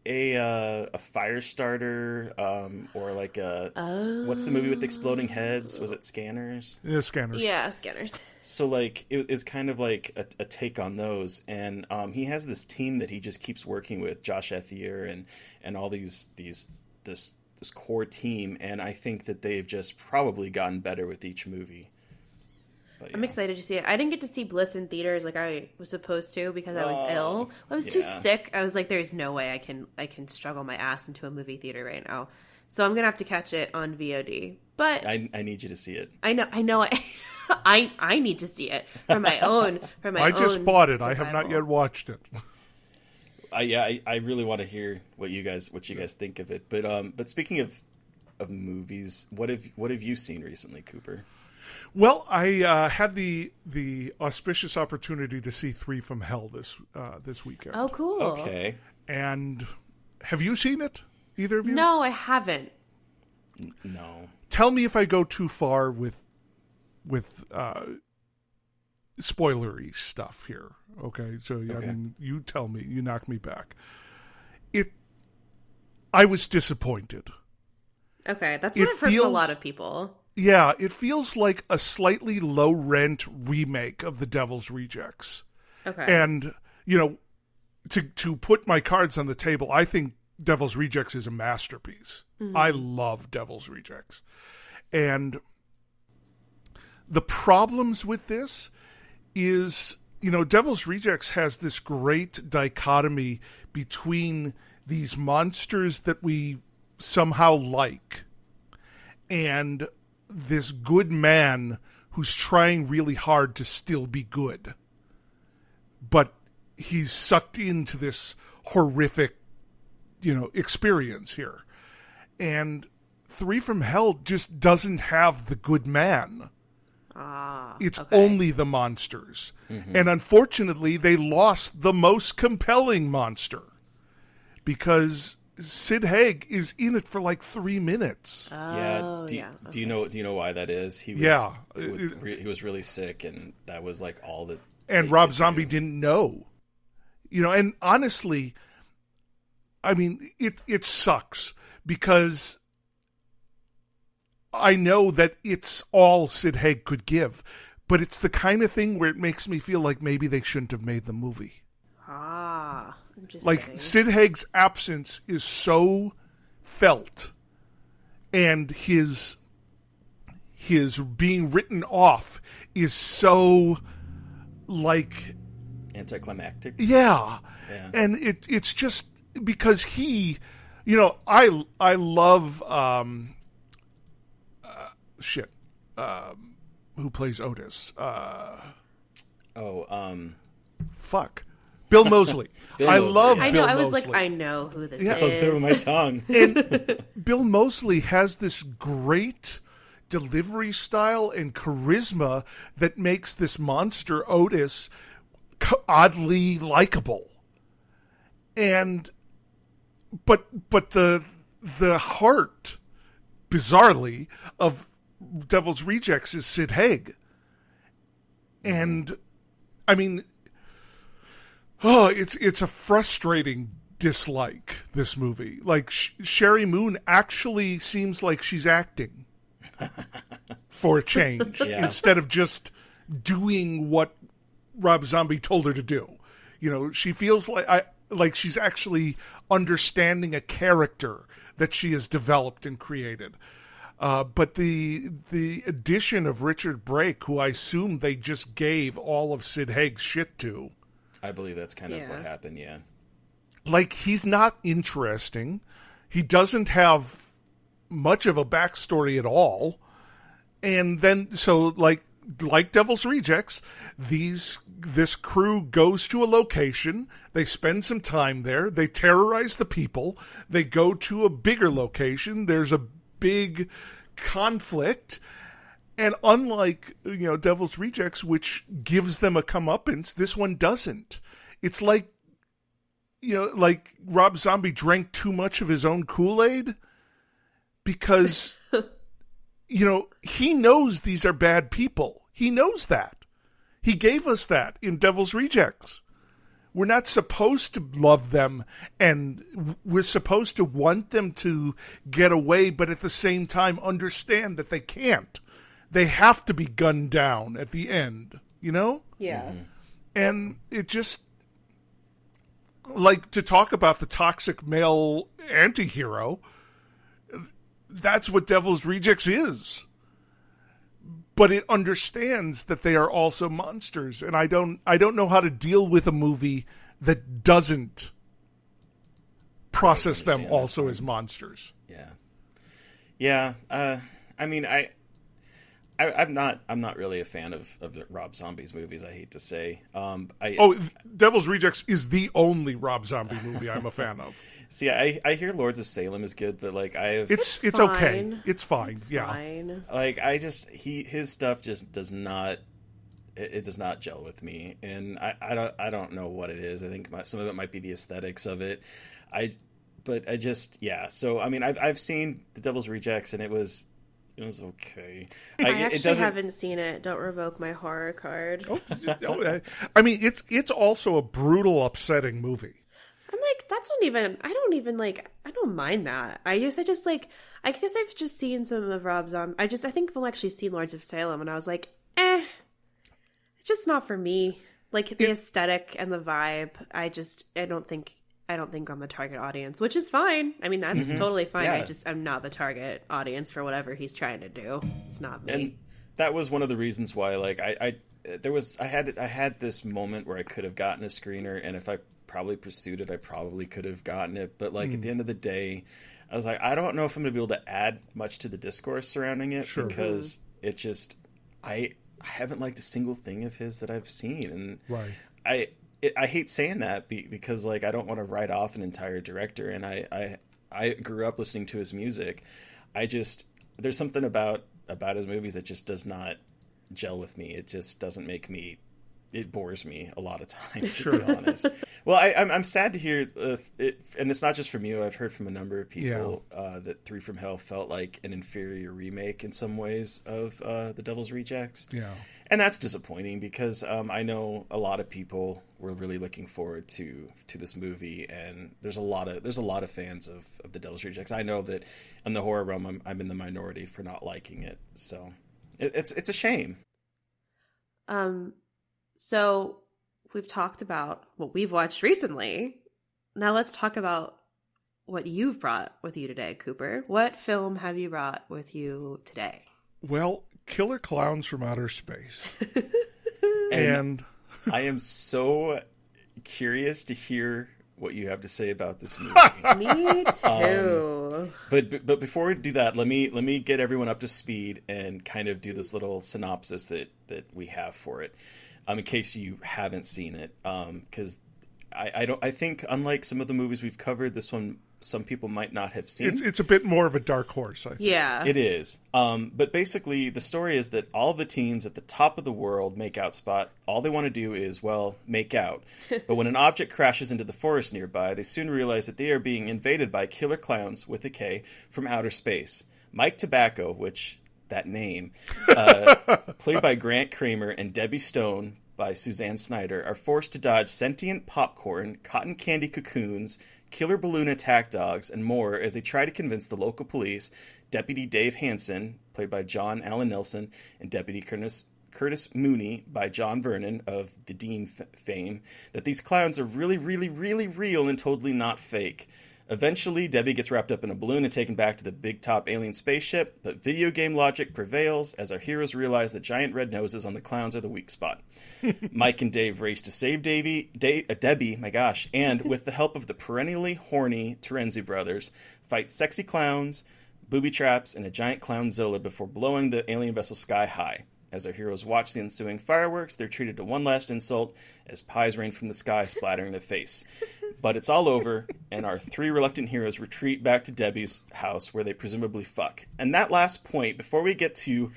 a uh, a fire starter um or like a what's the movie with exploding heads was it Scanners Yeah, scanners. Yeah, scanners. So like it is kind of like a, a take on those and um he has this team that he just keeps working with Josh Ethier and and all these these this this core team and I think that they've just probably gotten better with each movie But, I'm excited to see it. I didn't get to see Bliss in theaters like I was supposed to because I was ill. I was too sick. I was like, "There's no way I can I can struggle my ass into a movie theater right now." So I'm gonna have to catch it on VOD. But I, I, I need you to see it. I know I know I, (laughs) I I need to see it for my own for my. I just bought it. I have not yet watched it. (laughs) I yeah, I, I really want to hear what you guys what you guys think of it. But um, but speaking of of movies, what have what have you seen recently, Cooper? Well, I uh, had the the auspicious opportunity to see Three from Hell this uh, this weekend. Oh, cool. Okay, And have you seen it? Either of you? No, I haven't. no, Tell me if I go too far with with uh, spoilery stuff here. Okay, so I mean, you tell me. You knock me back. It. I was disappointed. Okay, that's It what I've heard from a lot of people. Yeah, it feels like a slightly low rent remake of The Devil's Rejects. Okay. And you know, to to put my cards on the table, I think Devil's Rejects is a masterpiece. Mm-hmm. I love Devil's Rejects. And the problems with this is, you know, Devil's Rejects has this great dichotomy between these monsters that we somehow like and this good man who's trying really hard to still be good. But he's sucked into this horrific, you know, experience here. And Three from Hell just doesn't have the good man. ah, It's okay. only the monsters. And unfortunately, they lost the most compelling monster because Sid Haig is in it for like three minutes. yeah. Do, yeah, do you know do you know why that is? He was, Yeah. he was, re- he was really sick, and that was like all that. and Rob Zombie do. didn't know. You know, and honestly, I mean, it it sucks because I know that it's all Sid Haig could give, but it's the kind of thing where it makes me feel like maybe they shouldn't have made the movie. ah. Like Sid Haig's absence is so felt, and his his being written off is so like Anticlimactic. Yeah. Yeah. And it it's just because he you know, I I love um uh, shit. Um who plays Otis? Uh Oh, um, fuck. Bill Moseley. (laughs) Bill I Moseley, love yeah. I know. Bill I was like, I know who this is. Yeah. it's on the tip of is. my tongue. (laughs) and Bill Moseley has this great delivery style and charisma that makes this monster Otis oddly likable. And but but the the heart bizarrely of Devil's Rejects is Sid Haig. And I mean Oh, it's it's a frustrating dislike this movie. Like Sh- Sheri Moon actually seems like she's acting (laughs) for a change Yeah. instead of just doing what Rob Zombie told her to do. You know, she feels like I like she's actually understanding a character that she has developed and created. Uh, but the the addition of Richard Brake, who I assume they just gave all of Sid Haig's shit to, I believe that's kind of Yeah. what happened. Yeah. like he's not interesting. He doesn't have much of a backstory at all. And then so like like Devil's Rejects, these this crew goes to a location, they spend some time there, they terrorize the people, they go to a bigger location, there's a big conflict, and unlike you know Devil's Rejects, which gives them a comeuppance, this one doesn't. It's like you know, like Rob Zombie drank too much of his own Kool Aid because (laughs) you know he knows these are bad people. He knows that. He gave us that in Devil's Rejects. We're not supposed to love them and we're supposed to want them to get away, but at the same time understand that they can't. They have to be gunned down at the end, you know? Yeah. Mm-hmm. and it just like to talk about the toxic male anti-hero that's what devil's rejects is. But it understands that they are also monsters. And i don't i don't know how to deal with a movie that doesn't process them that also as monsters. Yeah, yeah. Uh, I mean, I, I, I'm not, I'm not really a fan of of Rob Zombies movies. I hate to say. Um, I, oh devil's rejects is the only rob zombie movie i'm a fan of (laughs) see, I, I hear Lords of Salem is good, but like I have, it's It's it's, okay fine. it's fine It's yeah fine. like I just he his stuff just does not. It, it does not gel with me, and I, I don't I don't know what it is. I think my, some of it might be the aesthetics of it. I, but I just yeah. So I mean, I've I've seen The Devil's Rejects, and it was it was okay. I it actually doesn't- haven't seen it. Don't revoke my horror card. Oh, (laughs) I mean, it's it's also a brutal, upsetting movie. I'm like, that's not even. I don't even like. I don't mind that. I just, I just like. I guess I've just seen some of Rob Zombie. I just, I think I've actually seen Lords of Salem, and I was like, eh, it's just not for me. Like the aesthetic and the vibe. I just, I don't think. I don't think I'm the target audience, which is fine. I mean, that's mm-hmm. totally fine. I just, I'm not the target audience for whatever he's trying to do. It's not me. and that was one of the reasons why like I, I there was I had I had this moment where I could have gotten a screener and if I probably pursued it I probably could have gotten it but like at the hmm. end of the day I was like I don't know if I'm going to be able to add much to the discourse surrounding it because it just I I haven't liked a single thing of his that I've seen and Right. I it, I hate saying that because like I don't want to write off an entire director, and I, I I grew up listening to his music. I just there's something about about his movies that just does not gel with me. It just doesn't make me. It bores me a lot of times, to be honest. Well, I, I'm I'm sad to hear, uh, it, and it's not just from you. I've heard from a number of people uh, that Three from Hell felt like an inferior remake in some ways of uh, The Devil's Rejects Yeah. And that's disappointing because um, I know a lot of people were really looking forward to to this movie, and there's a lot of there's a lot of fans of, of the Devil's Rejects. I know that in the horror realm, I'm, I'm in the minority for not liking it, so it, it's it's a shame. Um, so we've talked about what we've watched recently. Now let's talk about what you've brought with you today, Cooper. What film have you brought with you today? Well, Killer Klowns from Outer Space. (laughs) and I am so curious to hear what you have to say about this movie. (laughs) Me too. but, but but before we do that, let me let me get everyone up to speed and kind of do this little synopsis that that we have for it, um, in case you haven't seen it, because I, I don't I think unlike some of the movies we've covered, this one some people might not have seen. It's it's a bit more of a dark horse. I think. yeah. It is. Um, but basically, the story is that all the teens at the top of the world make out spot. All they want to do is, well, make out. (laughs) But when an object crashes into the forest nearby, they soon realize that they are being invaded by killer clowns with a K from outer space. Mike Tobacco, which that name, uh, (laughs) played by Grant Cramer, and Debbie Stone by Suzanne Snyder, are forced to dodge sentient popcorn, cotton candy cocoons, killer balloon attack dogs, and more as they try to convince the local police, Deputy Dave Hansen, played by John Allen Nelson, and Deputy Curtis, Curtis Mooney by John Vernon of the Dean f- fame, that these clowns are really, really, really real and totally not fake. Eventually, Debbie gets wrapped up in a balloon and taken back to the big top alien spaceship, but video game logic prevails as our heroes realize that giant red noses on the clowns are the weak spot. (laughs) Mike and Dave race to save Davy, Dave, uh, Debbie, my gosh, and with the help of the perennially horny Terenzi brothers, fight sexy clowns, booby traps, and a giant Klownzilla before blowing the alien vessel sky high. As our heroes watch the ensuing fireworks, they're treated to one last insult as pies rain from the sky, splattering their face. (laughs) But it's all over, and our three reluctant heroes retreat back to Debbie's house where they presumably fuck. And that last point, before we get to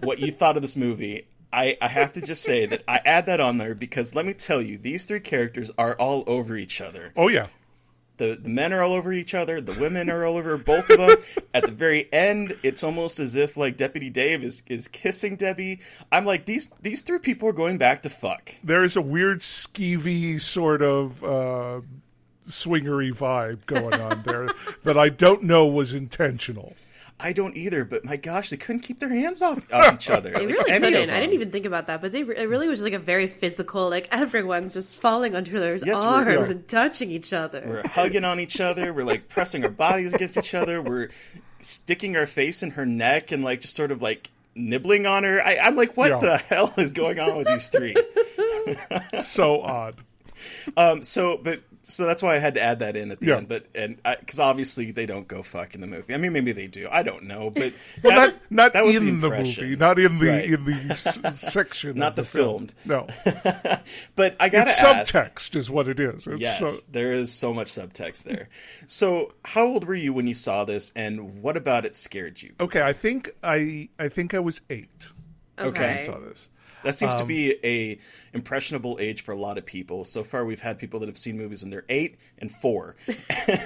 what you thought of this movie, I, I have to just say that I add that on there because let me tell you, these three characters are all over each other. Oh yeah. The, the men are all over each other. The women are all over both of them. (laughs) At the very end, it's almost as if like Deputy Dave is, is kissing Debbie. I'm like these these three people are going back to fuck. There is a weird skeevy sort of uh, swingery vibe going on there (laughs) that I don't know was intentional. I don't either, but my gosh, they couldn't keep their hands off, off (laughs) each other. They Like, really couldn't. I didn't even think about that, but they re- it really was just like a very physical. Like everyone's just falling onto each other's Yes, we're- arms yeah. and touching each other. We're hugging on each other. We're like pressing our bodies against each other. We're sticking our face in her neck and like just sort of like nibbling on her. I, I'm like, what Yeah. the hell is going on with these three? (laughs) So odd. Um, so, but so that's why I had to add that in at the Yeah. end. But and because obviously they don't go fuck in the movie. I mean, maybe they do. I don't know. But (laughs) Well, that's, not not that was in the, impression. movie, not in the Right. in the s- (laughs) section, Not of the film. filmed. No, (laughs) But I gotta it's ask. subtext is what it is. It's Yes, so- there is so much subtext there. so, how old were you when you saw this, and what about it scared you? okay, I think I I think I was eight. when I Okay. saw this. That seems Um, to be a impressionable age for a lot of people. So far, we've had people that have seen movies when they're eight and four. (laughs)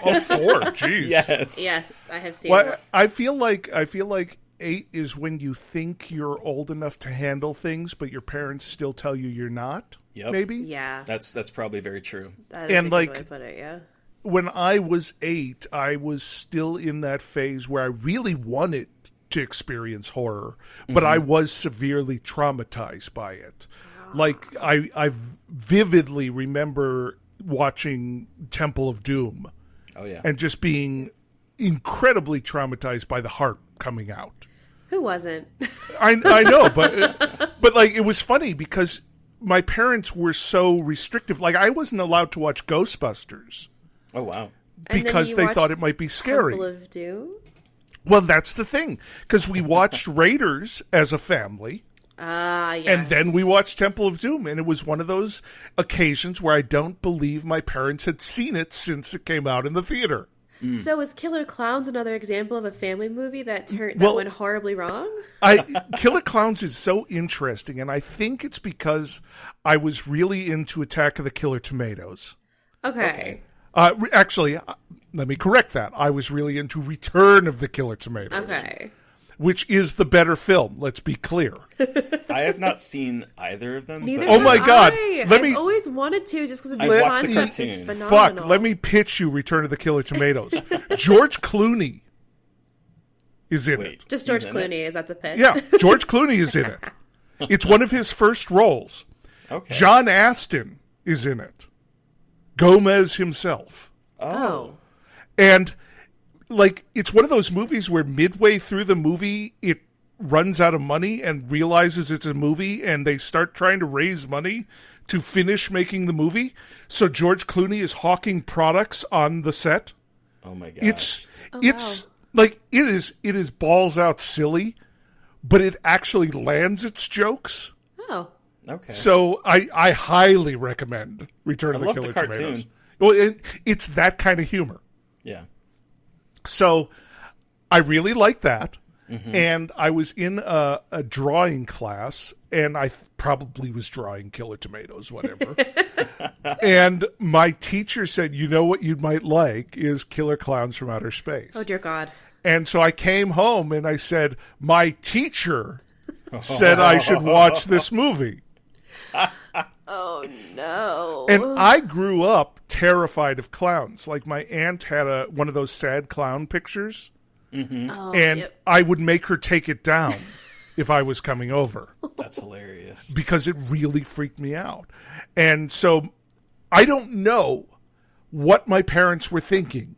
Oh, four. Jeez. (laughs) yes. Yes, I have seen. Well, I feel like I feel like eight is when you think you're old enough to handle things, but your parents still tell you you're not. Yep. Maybe. yeah, That's that's probably very true. that is and, a good like- way to put it. Yeah, when I was eight, I was still in that phase where I really wanted to experience horror, but mm-hmm. I was severely traumatized by it. Like I, I vividly remember watching Temple of Doom Oh yeah. and just being incredibly traumatized by the heart coming out. who wasn't? (laughs) I I know, but (laughs) but like it was funny because my parents were so restrictive. Like I wasn't allowed to watch Ghostbusters oh wow. Because they watched thought it might be scary. Temple of Doom. Well, that's the thing because we (laughs) watched Raiders as a family. Ah, yes. And then we watched Temple of Doom, and it was one of those occasions where I don't believe my parents had seen it since it came out in the theater. So is Killer Klowns another example of a family movie that turned that Well- went horribly wrong? I (laughs) Killer Klowns is so interesting, and I think it's because I was really into Attack of the Killer Tomatoes. Okay. Okay. Uh, re- actually, uh, let me correct that. I was really into Return of the Killer Tomatoes, Okay. which is the better film. Let's be clear. (laughs) I have not seen either of them. Neither but Oh have my God. I. Let I've me- always wanted to just because the I've watched the concept is cartoon. phenomenal. Fuck, let me pitch you Return of the Killer Tomatoes. (laughs) George Clooney is in Wait. it. Just George He's in it? Clooney is at the pitch. Yeah, (laughs) George Clooney is in it. It's one of his first roles. Okay. John Astin is in it. Gomez himself. Oh. And like it's one of those movies where midway through the movie it runs out of money and realizes it's a movie and they start trying to raise money to finish making the movie. So George Clooney is hawking products on the set. Oh my god! It's oh, it's like it is it is balls out silly, but it actually lands its jokes. Okay. So I I highly recommend Return I of the love the Killer cartoon. Tomatoes. Well, it, it's that kind of humor. yeah. So I really like that. Mm-hmm. And I was in a, a drawing class, and I th- probably was drawing Killer Tomatoes, whatever. (laughs) and my teacher said, "You know what you might like is Killer Klowns from Outer Space." oh dear God. And so I came home and I said, "My teacher (laughs) said I should watch this (laughs) movie." (laughs) Oh no. And I grew up terrified of clowns. Like my aunt had a one of those sad clown pictures, mm-hmm. Oh, and yep. I would make her take it down if I was coming over (laughs) That's hilarious. because it really freaked me out. And so I don't know what my parents were thinking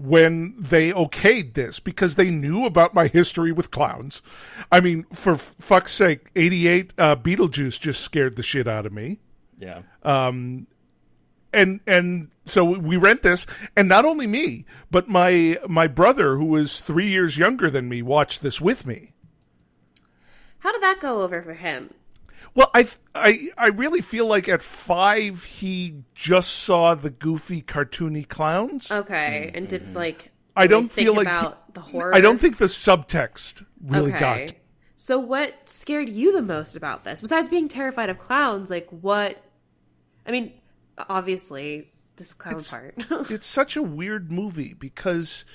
when they okayed this because they knew about my history with clowns. I mean, for fuck's sake, 88 uh, Beetlejuice just scared the shit out of me. Yeah. Um, and and so we rent this and not only me but my my brother who was three years younger than me watched this with me How did that go over for him? Well i i i really feel like at five he just saw the goofy cartoony clowns Okay, mm-hmm. and did like i don't think feel like he- the horror. i don't think the subtext really okay. got So what scared you the most about this? Besides being terrified of clowns, like what I mean, obviously this clown part. (laughs) it's such a weird movie because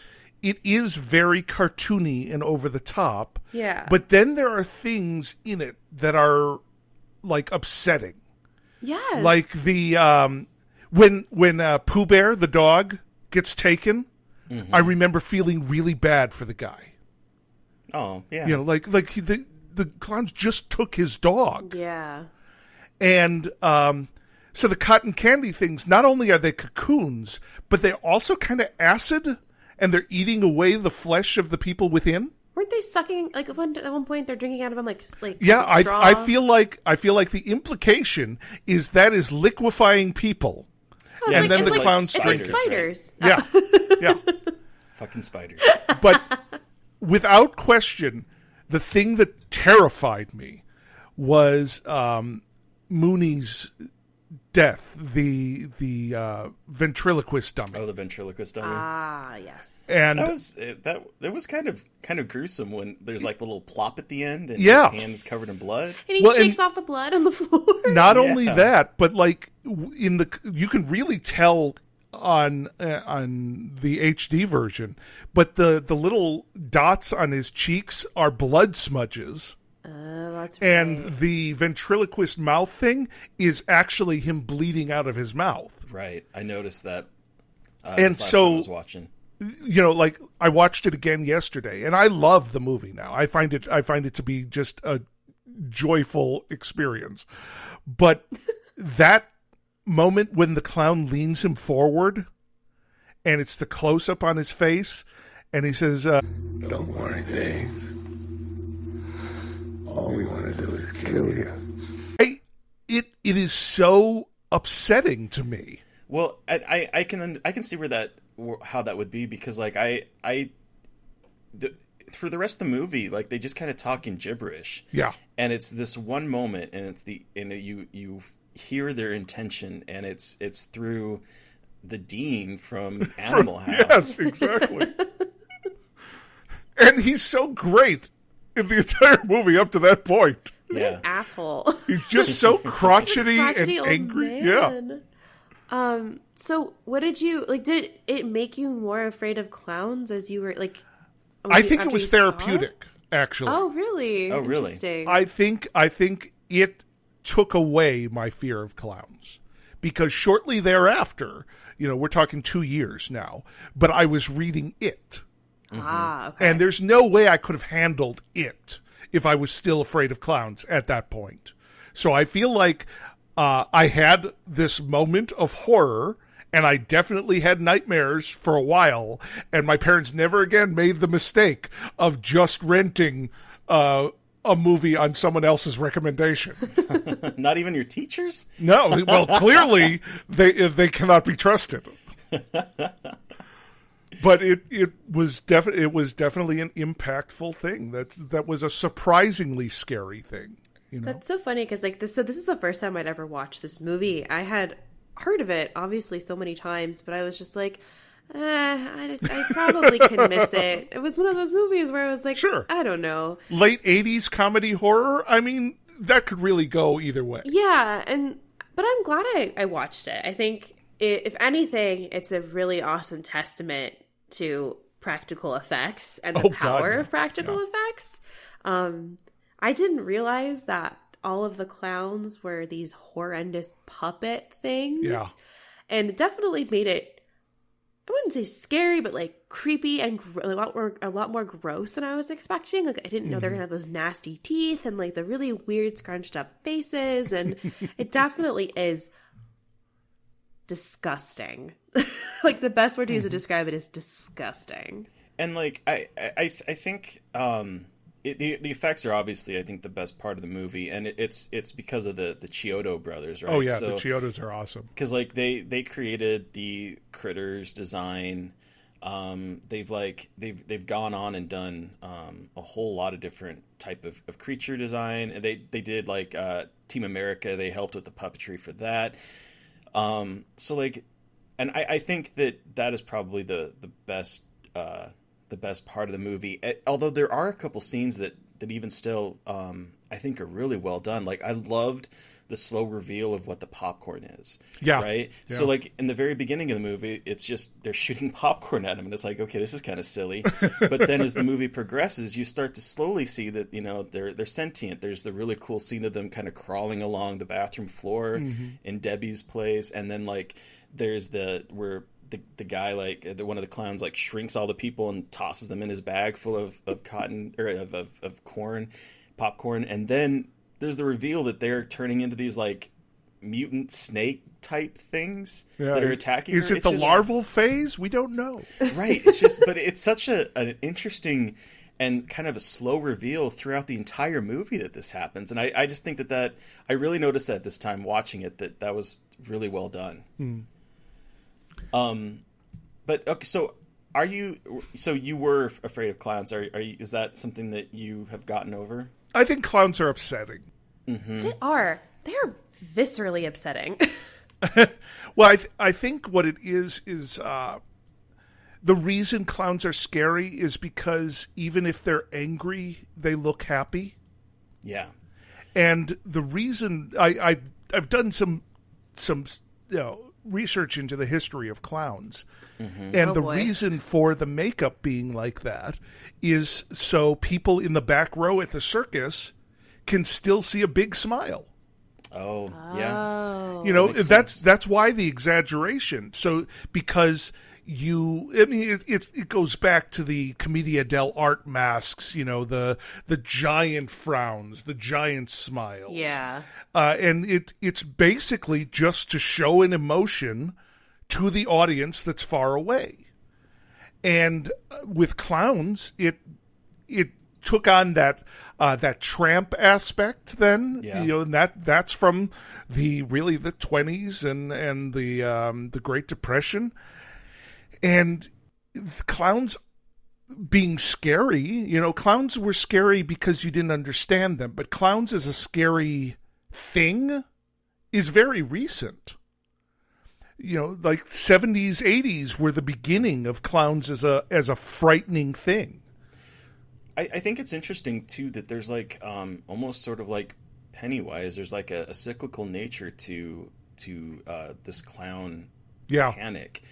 it is very cartoony and over the top Yeah. but then there are things in it that are like upsetting yes. like the um when when uh Pooh Bear the dog gets taken I remember feeling really bad for the guy Oh yeah. you know like like he, the the clowns just took his dog Yeah. and um so the cotton candy things not only are they cocoons but they're also kind of acid and they're eating away the flesh of the people within Weren't they sucking like at one, at one point they're drinking out of them like s- like yeah I. I feel like i feel like the implication is that is liquefying people Oh, and like, then it's the like, clowns it's like it. spiders. yeah yeah (laughs) Fucking spiders. but without question, the thing that terrified me was um, Mooney's death, the the uh, ventriloquist dummy, Oh, the ventriloquist dummy. Ah, yes. and that was it, that. That was kind of kind of gruesome when there's like the little plop at the end and Yeah. his hand is covered in blood. And he Well, and- shakes off the blood on the floor. (laughs) not only that, but like in the you can really tell on uh, on the HD version, but the the little dots on his cheeks are blood smudges. Oh, that's right. And the ventriloquist mouth thing is actually him bleeding out of his mouth. Right. I noticed that. Uh, And so- I was watching. you know like i watched it again yesterday and i love the movie now i find it i find it to be just a joyful experience but (laughs) that moment when the clown leans him forward and it's the close up on his face and he says uh, Don't worry, Dave. All we want to do is kill you. I, it it is so upsetting to me. Well, I, I I can I can see where that how that would be because like I I the, for the rest of the movie like they just kind of talk in gibberish. yeah. And it's this one moment and it's the and you you hear their intention and it's it's through the dean from (laughs) animal (laughs) house. yes exactly. (laughs) And he's so great in the (laughs) entire movie up to that point yeah asshole. (laughs) he's just so (laughs) crotchety, Crotchety and old angry yeah. Um. So, what did you like? Did it make you more afraid of clowns as you were like? I you- think it was you saw therapeutic, actually. Oh, really? Oh, really? Interesting. I think I think it took away my fear of clowns because shortly thereafter, you know, we're talking two years now, but I was reading it, Ah, okay. and there's no way I could have handled it if I was still afraid of clowns at that point. So I feel like uh, I had this moment of horror. and I definitely had nightmares for a while. And my parents never again made the mistake of just renting uh, a movie on someone else's recommendation. (laughs) Not even your teachers? No, well, clearly (laughs) they they cannot be trusted. (laughs) but it it was definitely it was definitely an impactful thing. That that was a surprisingly scary thing. You know, That's so funny because like this. So this is the first time I'd ever watched this movie. I had heard of it obviously so many times, but I was just like, eh, I, I probably can miss (laughs) it. It was one of those movies where I was like, Sure. I don't know. late '80s comedy horror. I mean, that could really go either way. Yeah, and but I'm glad I, I watched it. I think if anything, it's a really awesome testament to practical effects and the Oh, God, power yeah. of practical effects. Um, I didn't realize that all of the clowns were these horrendous puppet things. Yeah. and it definitely made it. I wouldn't say scary, but like creepy and gr- a lot more a lot more gross than I was expecting. Like I didn't know they were gonna have those nasty teeth and like the really weird scrunched up faces, and (laughs) it definitely is disgusting. (laughs) like the best word to use to describe it is disgusting. and like I I I I think um it, the the effects are obviously I think the best part of the movie, and it, it's it's because of the the Chiodo brothers, right? Oh yeah, So- the Chiodos are awesome. because like they they created the critters design um they've like they've they've gone on and done um a whole lot of different type of, of creature design and they they did like uh team america they helped with the puppetry for that um so like and i i think that that is probably the the best uh the best part of the movie. Eh, although there are a couple scenes that that even still um i think are really well done. Like i loved the slow reveal of what the popcorn is Yeah. right? So like in the very beginning of the movie it's just they're shooting (laughs) popcorn at him and it's like okay this is kind of silly. (laughs) But then as the movie progresses you start to slowly see that you know they're they're sentient. There's the really cool scene of them kind of crawling along the bathroom floor mm-hmm. in debbie's place and then like there's the where the, the guy like the, one of the clowns like shrinks all the people and tosses them in his bag full of, of cotton or of, of, of corn popcorn and then there's the reveal that they're turning into these like mutant snake type things that are attacking Is her. it It's the just- larval (laughs) phase? We don't know. right it's just but (laughs) it's such a an interesting and kind of a slow reveal throughout the entire movie that this happens and i, I just think that that i really noticed that this time watching it that that was really well done um but okay so are you so you were afraid of clowns are, are you, is that something that you have gotten over I think clowns are upsetting. They are. They are viscerally upsetting. (laughs) Well, I th- I think what it is is uh, the reason clowns are scary is because even if they're angry, they look happy. yeah And the reason I, I I've done some some you know research into the history of clowns, mm-hmm. and Oh, the boy. reason for the makeup being like that is so people in the back row at the circus can still see a big smile. oh yeah You know, makes that's that's why the exaggeration. So because you, I mean, it, it it goes back to the commedia dell'arte masks. You know, the the giant frowns, the giant smiles. yeah. uh, and it it's basically just to show an emotion to the audience that's far away. And uh, with clowns, it it took on that uh, that tramp aspect. Then Yeah. you know, and that that's from the really the twenties and and the um, the Great Depression, and clowns being scary. You know, clowns were scary because you didn't understand them, but clowns as a scary thing is very recent. You know, like seventies, eighties were the beginning of clowns as a as a frightening thing. I, I think it's interesting too that there's like um, almost sort of like Pennywise. There's like a, a cyclical nature to to uh, this clown Yeah. panic.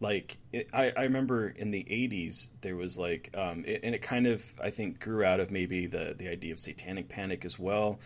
Like it, I, I remember in the '80s there was like, um, it, and it kind of I think grew out of maybe the the idea of satanic panic as well.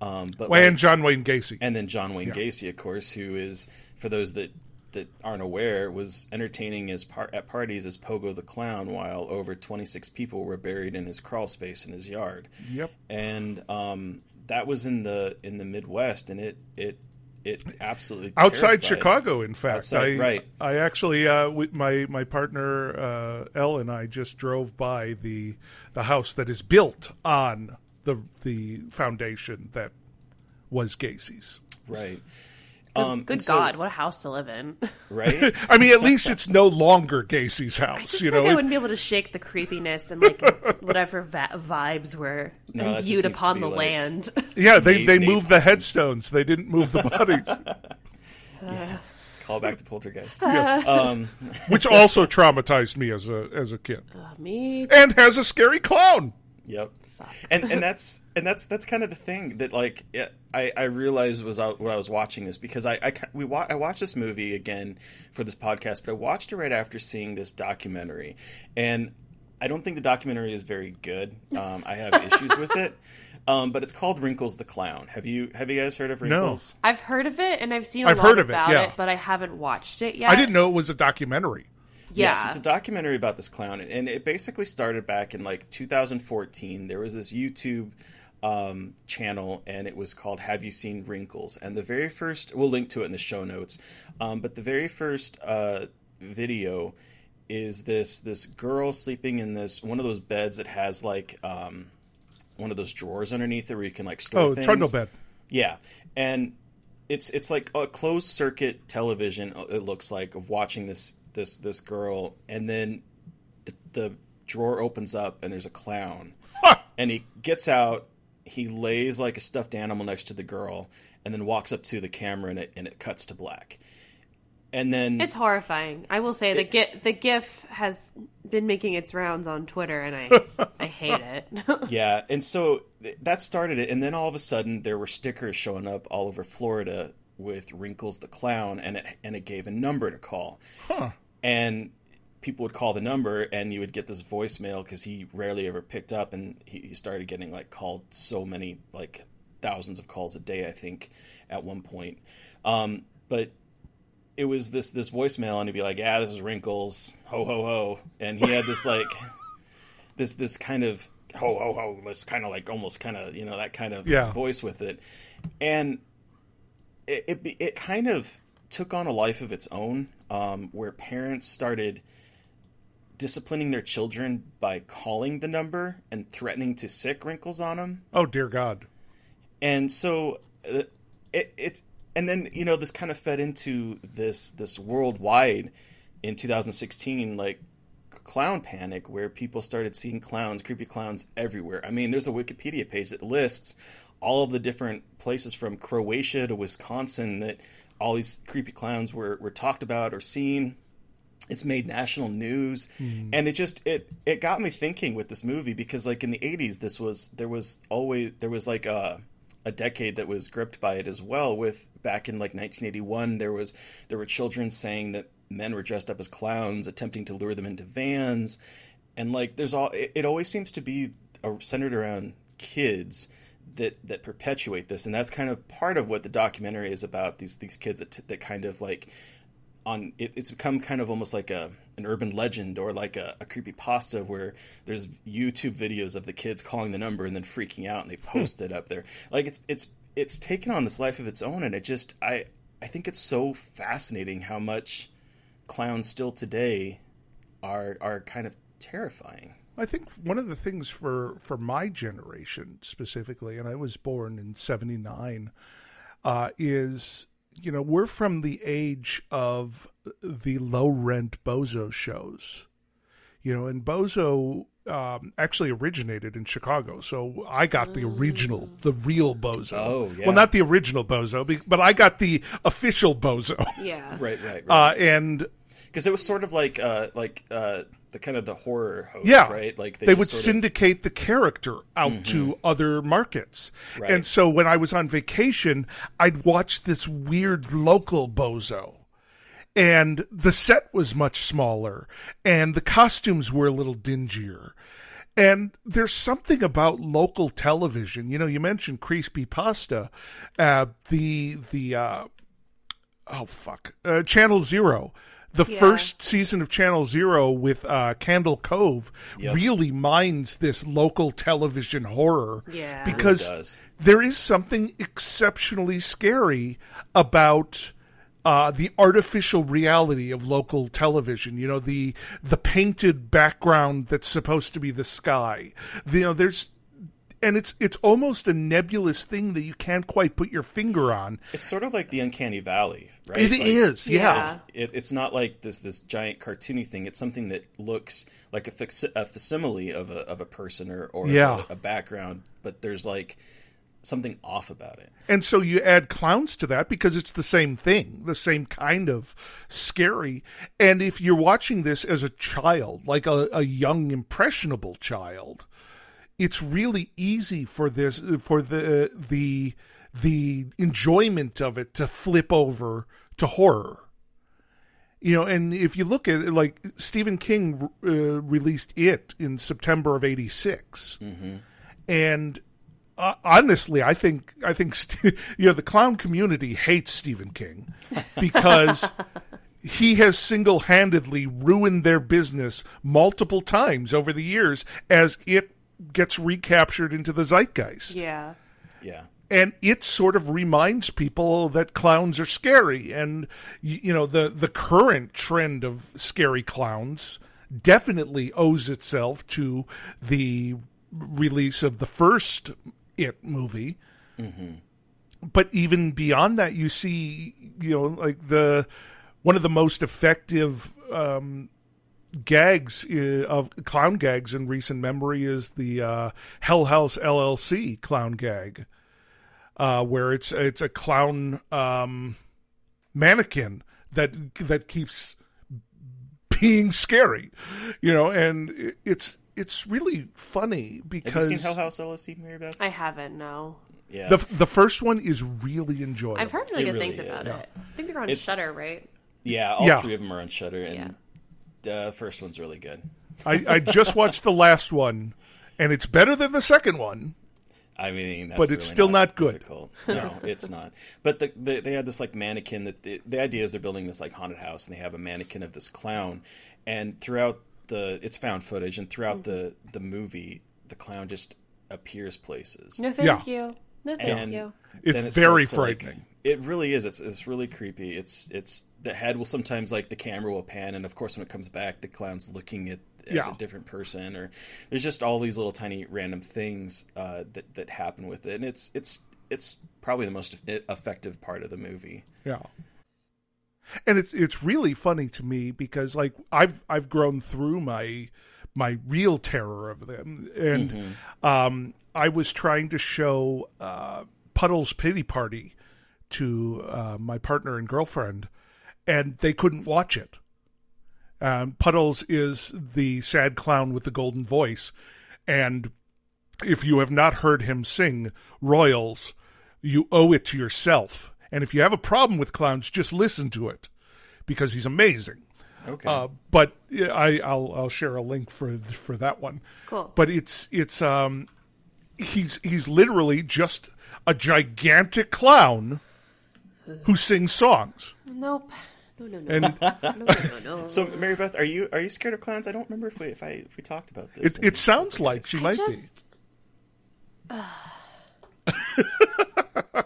Um, but Well, like- and John Wayne Gacy. and then John Wayne Gacy, of course, who is for those that that aren't aware, was entertaining as par- at parties as Pogo the Clown, while over 26 people were buried in his crawl space in his yard. Yep. And um, that was in the in the Midwest, and it it it absolutely outside terrified- Chicago. In fact, Outside- I, right. I actually, uh, with my my partner uh, Elle and I just drove by the the house that is built on the the foundation that was Gacy's. right. Good, Um, good and so- God, what a house to live in. (laughs) right? (laughs) I mean, at least it's no longer Gacy's I house. just you know, like I wouldn't be able to shake the creepiness and like (laughs) whatever va- vibes were No, imbued upon the like- land. yeah, they Nate- they Nate- moved the headstones. They didn't move the bodies, Call back to Poltergeist. um, which also traumatized me as a as a kid, Uh, me, and has a scary clown. Yep. And and that's and that's that's kind of the thing that like it, I I realized was out when I was watching this because I I we wa- I watched this movie again for this podcast, but I watched it right after seeing this documentary, and I don't think the documentary is very good. Um, I have issues with it. (laughs) Um, but it's called Wrinkles the Clown. Have you have you guys heard of Wrinkles? No. I've heard of it and I've seen a I've lot heard of it, about yeah. it, but I haven't watched it yet. I didn't know it was a documentary. Yeah, Yes, it's a documentary about this clown, and it basically started back in like 2014. There was this YouTube um, channel, and it was called "Have You Seen Wrinkles?" And the very first, we'll link to it in the show notes. Um, but the very first uh, video is this this girl sleeping in this one of those beds that has like um, one of those drawers underneath it where you can like store Oh, things. trundle bed. Yeah, and it's it's like a closed circuit television. uh, It looks like of watching this this this girl, and then the, the drawer opens up and there's a clown, and he gets out. He lays like a stuffed animal next to the girl, and then walks up to the camera, and it and it cuts to black. And then It's horrifying. I will say the gif the GIF has been making its rounds on Twitter, and I (laughs) I hate it. (laughs) yeah, and so that started it, and then all of a sudden there were stickers showing up all over Florida with Wrinkles the clown, and it and it gave a number to call, Huh. and people would call the number, and you would get this voicemail because he rarely ever picked up, and he, he started getting like called so many like thousands of calls a day, I think, at one point, um, but it was this this voicemail, and he'd be like, "Yeah, this is Wrinkles, ho ho ho," and he had this (laughs) like this this kind of ho ho ho, this kind of like almost kind of you know that kind of Yeah. voice with it, and it it, it kind of took on a life of its own, um, where parents started disciplining their children by calling the number and threatening to sick wrinkles on them Oh dear God! and so uh, it it's and then you know this kind of fed into this this worldwide in 2016 like clown panic where people started seeing clowns creepy clowns everywhere. I mean there's a wikipedia page that lists all of the different places from croatia to wisconsin that all these creepy clowns were, were talked about or seen it's made national news. And it just it it got me thinking with this movie because like in the 80s this was there was always there was like a a decade that was gripped by it as well with back in like 1981 there was there were children saying that men were dressed up as clowns attempting to lure them into vans. And like there's all it, it always seems to be uh, centered around kids that that perpetuate this. And that's kind of part of what the documentary is about these these kids that, that kind of like on it, it's become kind of almost like a an urban legend or like a, a creepy pasta where there's YouTube videos of the kids calling the number and then freaking out and they post it up there. Like it's it's it's taken on this life of its own and it just I I think it's so fascinating how much clowns still today are are kind of terrifying. I think one of the things for for my generation specifically, and I was born in '79, uh, is you know we're from the age of the low rent bozo shows, you know, and bozo um, actually originated in Chicago, so I got the original, the real bozo. Oh, yeah. Well, not the original bozo, but I got the official bozo. yeah, Right, right, right. Uh, and Because it was sort of like uh like uh the kind of the horror host, yeah, right? Like they, just would sort of- syndicate the character out to other markets. Right. And so when I was on vacation, I'd watch this weird local bozo. And the set was much smaller, and the costumes were a little dingier. And there's something about local television. You know, you mentioned creepy pasta, uh, the the uh, oh fuck, uh, Channel Zero. The Yeah. first season of Channel Zero with uh, Candle Cove Yep. really mines this local television horror. Yeah. It really because there is something exceptionally scary about uh, the artificial reality of local television. You know, the the painted background that's supposed to be the sky. You know, there's. And it's it's almost a nebulous thing that you can't quite put your finger on. It's sort of like the uncanny valley, right? It It is, is, yeah. It, it's not like this this giant cartoony thing. It's something that looks like a, fac- a facsimile of a of a person or or Yeah. a, a background, but there's like something off about it. And so you add clowns to that because it's the same thing, the same kind of scary. And if you're watching this as a child, like a, a young, impressionable child, it's really easy for this for the the the enjoyment of it to flip over to horror. You know, and if you look at it, like Stephen King uh, released it in September of '86, and uh, honestly, I think I think (laughs) St- you know the clown community hates Stephen King because (laughs) he has single-handedly ruined their business multiple times over the years as it gets recaptured into the zeitgeist. Yeah. Yeah. And it sort of reminds people that clowns are scary, and you know the the current trend of scary clowns definitely owes itself to the release of the first It movie. But even beyond that, you see, you know, like the one of the most effective um, gags uh, of clown gags in recent memory is the uh, Hell House LLC clown gag, uh, where it's it's a clown um, mannequin that that keeps being scary, you know, and it's it's really funny because Have because you seen Hell House LLC, Mary Beth? I haven't, no. Yeah. the the first one is really enjoyable. I've heard really It good really things about is. it. I think they're on It's- Shudder, right? yeah, all Yeah. three of them are on Shudder, and the first one's really good. I, I just (laughs) watched the last one, and it's better than the second one. I mean, that's But it's really still not good. difficult. No, (laughs) it's not. But the, the, they had this like mannequin that the, the idea is they're building this like haunted house, and they have a mannequin of this clown, and throughout the it's found footage, and throughout the the movie, the clown just appears places. No, thank Yeah. you. No, thank and you. It's it very starts to, like- frightening. It really is. It's it's really creepy. It's it's the head will sometimes like the camera will pan, and of course when it comes back, the clown's looking at, at Yeah. a different person, or there's just all these little tiny random things uh, that that happen with it, and it's it's it's probably the most effective part of the movie. Yeah. And it's it's really funny to me because like I've I've grown through my my real terror of them, and um, I was trying to show uh, Puddle's Pity Party to uh, my partner and girlfriend, and they couldn't watch it. Um, Puddles is the sad clown with the golden voice, and if you have not heard him sing Royals, you owe it to yourself. And if you have a problem with clowns, just listen to it because he's amazing. Okay. Uh, but I, I'll I'll share a link for for that one. Cool. But it's it's um he's he's literally just a gigantic clown who sings songs. Nope. No, no, no. And no, no, no, no. so Mary Beth, are you are you scared of clowns? I don't remember if we if I if we talked about this. it it sounds like she I might just, uh, (laughs)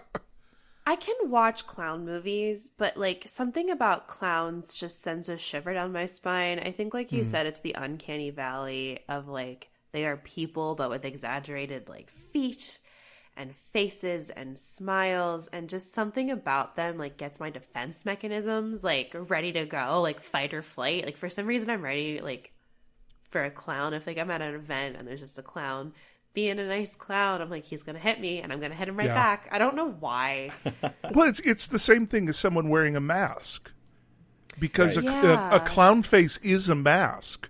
I can watch clown movies, but like something about clowns just sends a shiver down my spine. I think, like you hmm. said, it's the uncanny valley of like they are people, but with exaggerated like feet and faces and smiles, and just something about them like gets my defense mechanisms like ready to go, like fight or flight. Like for some reason, I'm ready like for a clown. If like I'm at an event and there's just a clown being a nice clown, I'm like he's gonna hit me and I'm gonna hit him right Yeah. back. I don't know why. (laughs) Well, it's it's the same thing as someone wearing a mask, because a, Right. a, a clown face is a mask.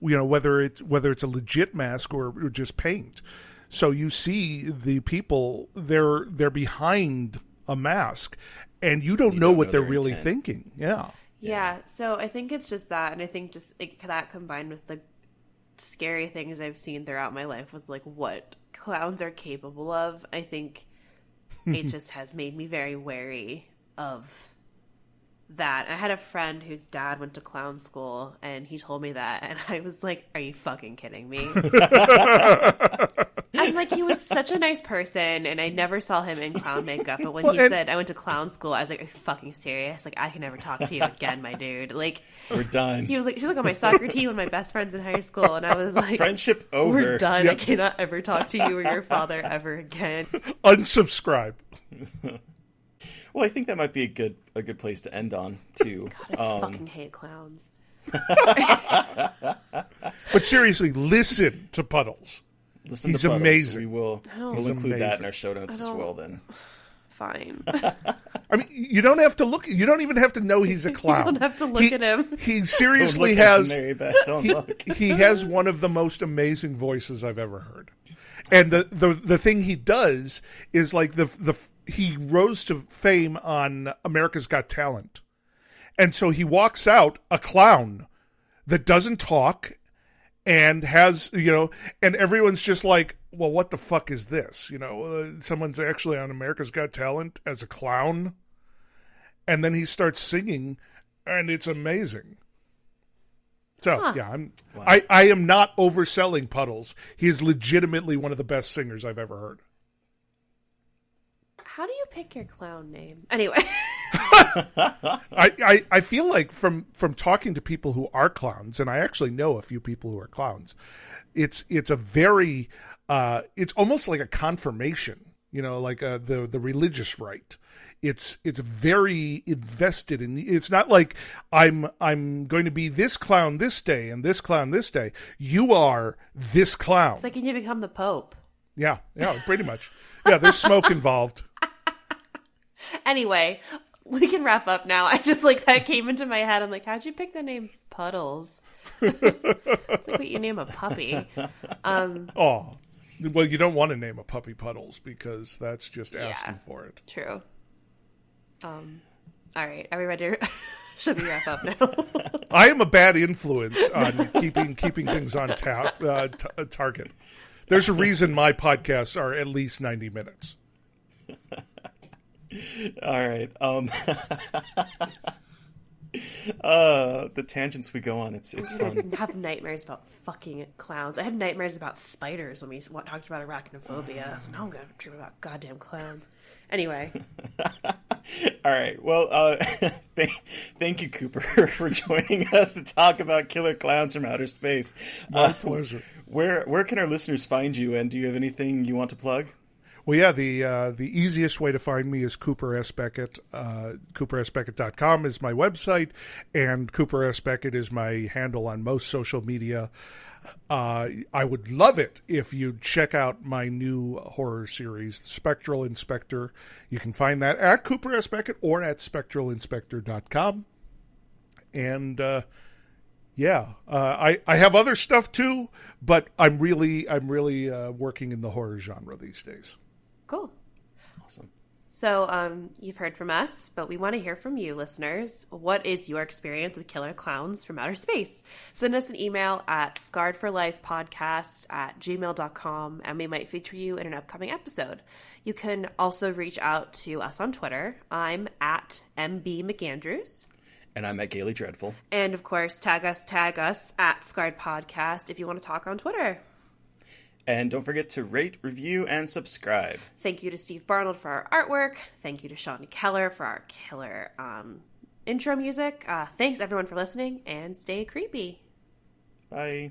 You know whether it's whether it's a legit mask or, or just paint. So you see the people they're they're behind a mask, and you don't know don't what know they're really intent. thinking. Yeah, Yeah, so I think it's just that, and I think just like, that combined with the scary things I've seen throughout my life with like what clowns are capable of, I think (laughs) it just has made me very wary of that. I had a friend whose dad went to clown school, and he told me that, and I was like, "Are you fucking kidding me?" (laughs) and like, he was such a nice person, and I never saw him in clown makeup. But when Well, he and- said I went to clown school, I was like, "Are you fucking serious? Like, I can never talk to you again, my dude." Like, We're done. he was like, "She look on my soccer team with my best friends in high school," and I was like, Friendship over. We're done. I cannot ever talk to you or your father ever again." (laughs) Unsubscribe. Well, I think that might be a good a good place to end on too. God, I Um, fucking hate clowns. (laughs) But seriously, listen to Puddles. Listen He's to Puddles. amazing. We will we'll He's include that in our show notes as well. Then (sighs) Fine. (laughs) I mean, you don't have to look. You don't even have to know he's a (laughs) clown. You don't have to look He- at him. He (laughs) Don't seriously look at has. Mary Beth. Don't he, look. he has one of the most amazing voices I've ever heard. And the, the the thing he does is like the the he rose to fame on America's Got Talent. And so he walks out a clown that doesn't talk and has, you know, and everyone's just like, well, what the fuck is this? You know, uh, someone's actually on America's Got Talent as a clown. And then he starts singing and it's amazing. So yeah, I'm I, I am not overselling Puddles. He is legitimately one of the best singers I've ever heard. How do you pick your clown name? Anyway, (laughs) I, I, I feel like from from talking to people who are clowns, and I actually know a few people who are clowns, it's it's a very uh, it's almost like a confirmation, you know, like uh the the religious rite. It's it's very invested in. It's not like I'm I'm going to be this clown this day and this clown this day. You are this clown. it's like can you become the Pope? yeah, yeah, pretty much. Yeah, there's smoke involved. (laughs) Anyway, (laughs) we can wrap up now. I just like that came into my head. I'm like, how'd you pick the name Puddles? (laughs) it's like what you name a puppy. Um, Oh, well, you don't want to name a puppy Puddles because that's just asking for it. true. Um, all right, are we ready? To... (laughs) Should we wrap up now? I am a bad influence on keeping keeping things on tap uh, t- uh, target. There's a reason my podcasts are at least ninety minutes. All right. Um, (laughs) uh, the tangents we go on, it's it's I fun. (laughs) have nightmares about fucking clowns. I had nightmares about spiders when we talked about arachnophobia. So (sighs) now I'm gonna dream about goddamn clowns. Anyway, (laughs) All right. Well, uh, thank, thank you, Cooper, for joining us to talk about killer Klowns from outer space. My Uh, pleasure. Where where can our listeners find you? And do you have anything you want to plug? Well, yeah, the uh, the easiest way to find me is Cooper S. Beckett. Uh, CooperSBeckett.com is my website, and Cooper S. Beckett is my handle on most social media. Uh, I would love it if you'd check out my new horror series, Spectral Inspector. You can find that at Cooper S. Beckett or at spectralinspector.com. And uh, yeah, uh, I I have other stuff too, but I'm really I'm really uh, working in the horror genre these days. Cool. Awesome. So, um, you've heard from us, but we want to hear from you, listeners. What is your experience with killer Klowns from outer space? Send us an email at scarredforlifepodcast at gmail.com, and we might feature you in an upcoming episode. You can also reach out to us on Twitter. I'm at MB McAndrews. And I'm at Gaily Dreadful. And of course, tag us, tag us at Scarred Podcast if you want to talk on Twitter. And don't forget to rate, review, and subscribe. Thank you to Steve Barnold for our artwork. Thank you to Sean Keller for our killer um, intro music. Uh, thanks everyone for listening and stay creepy. Bye.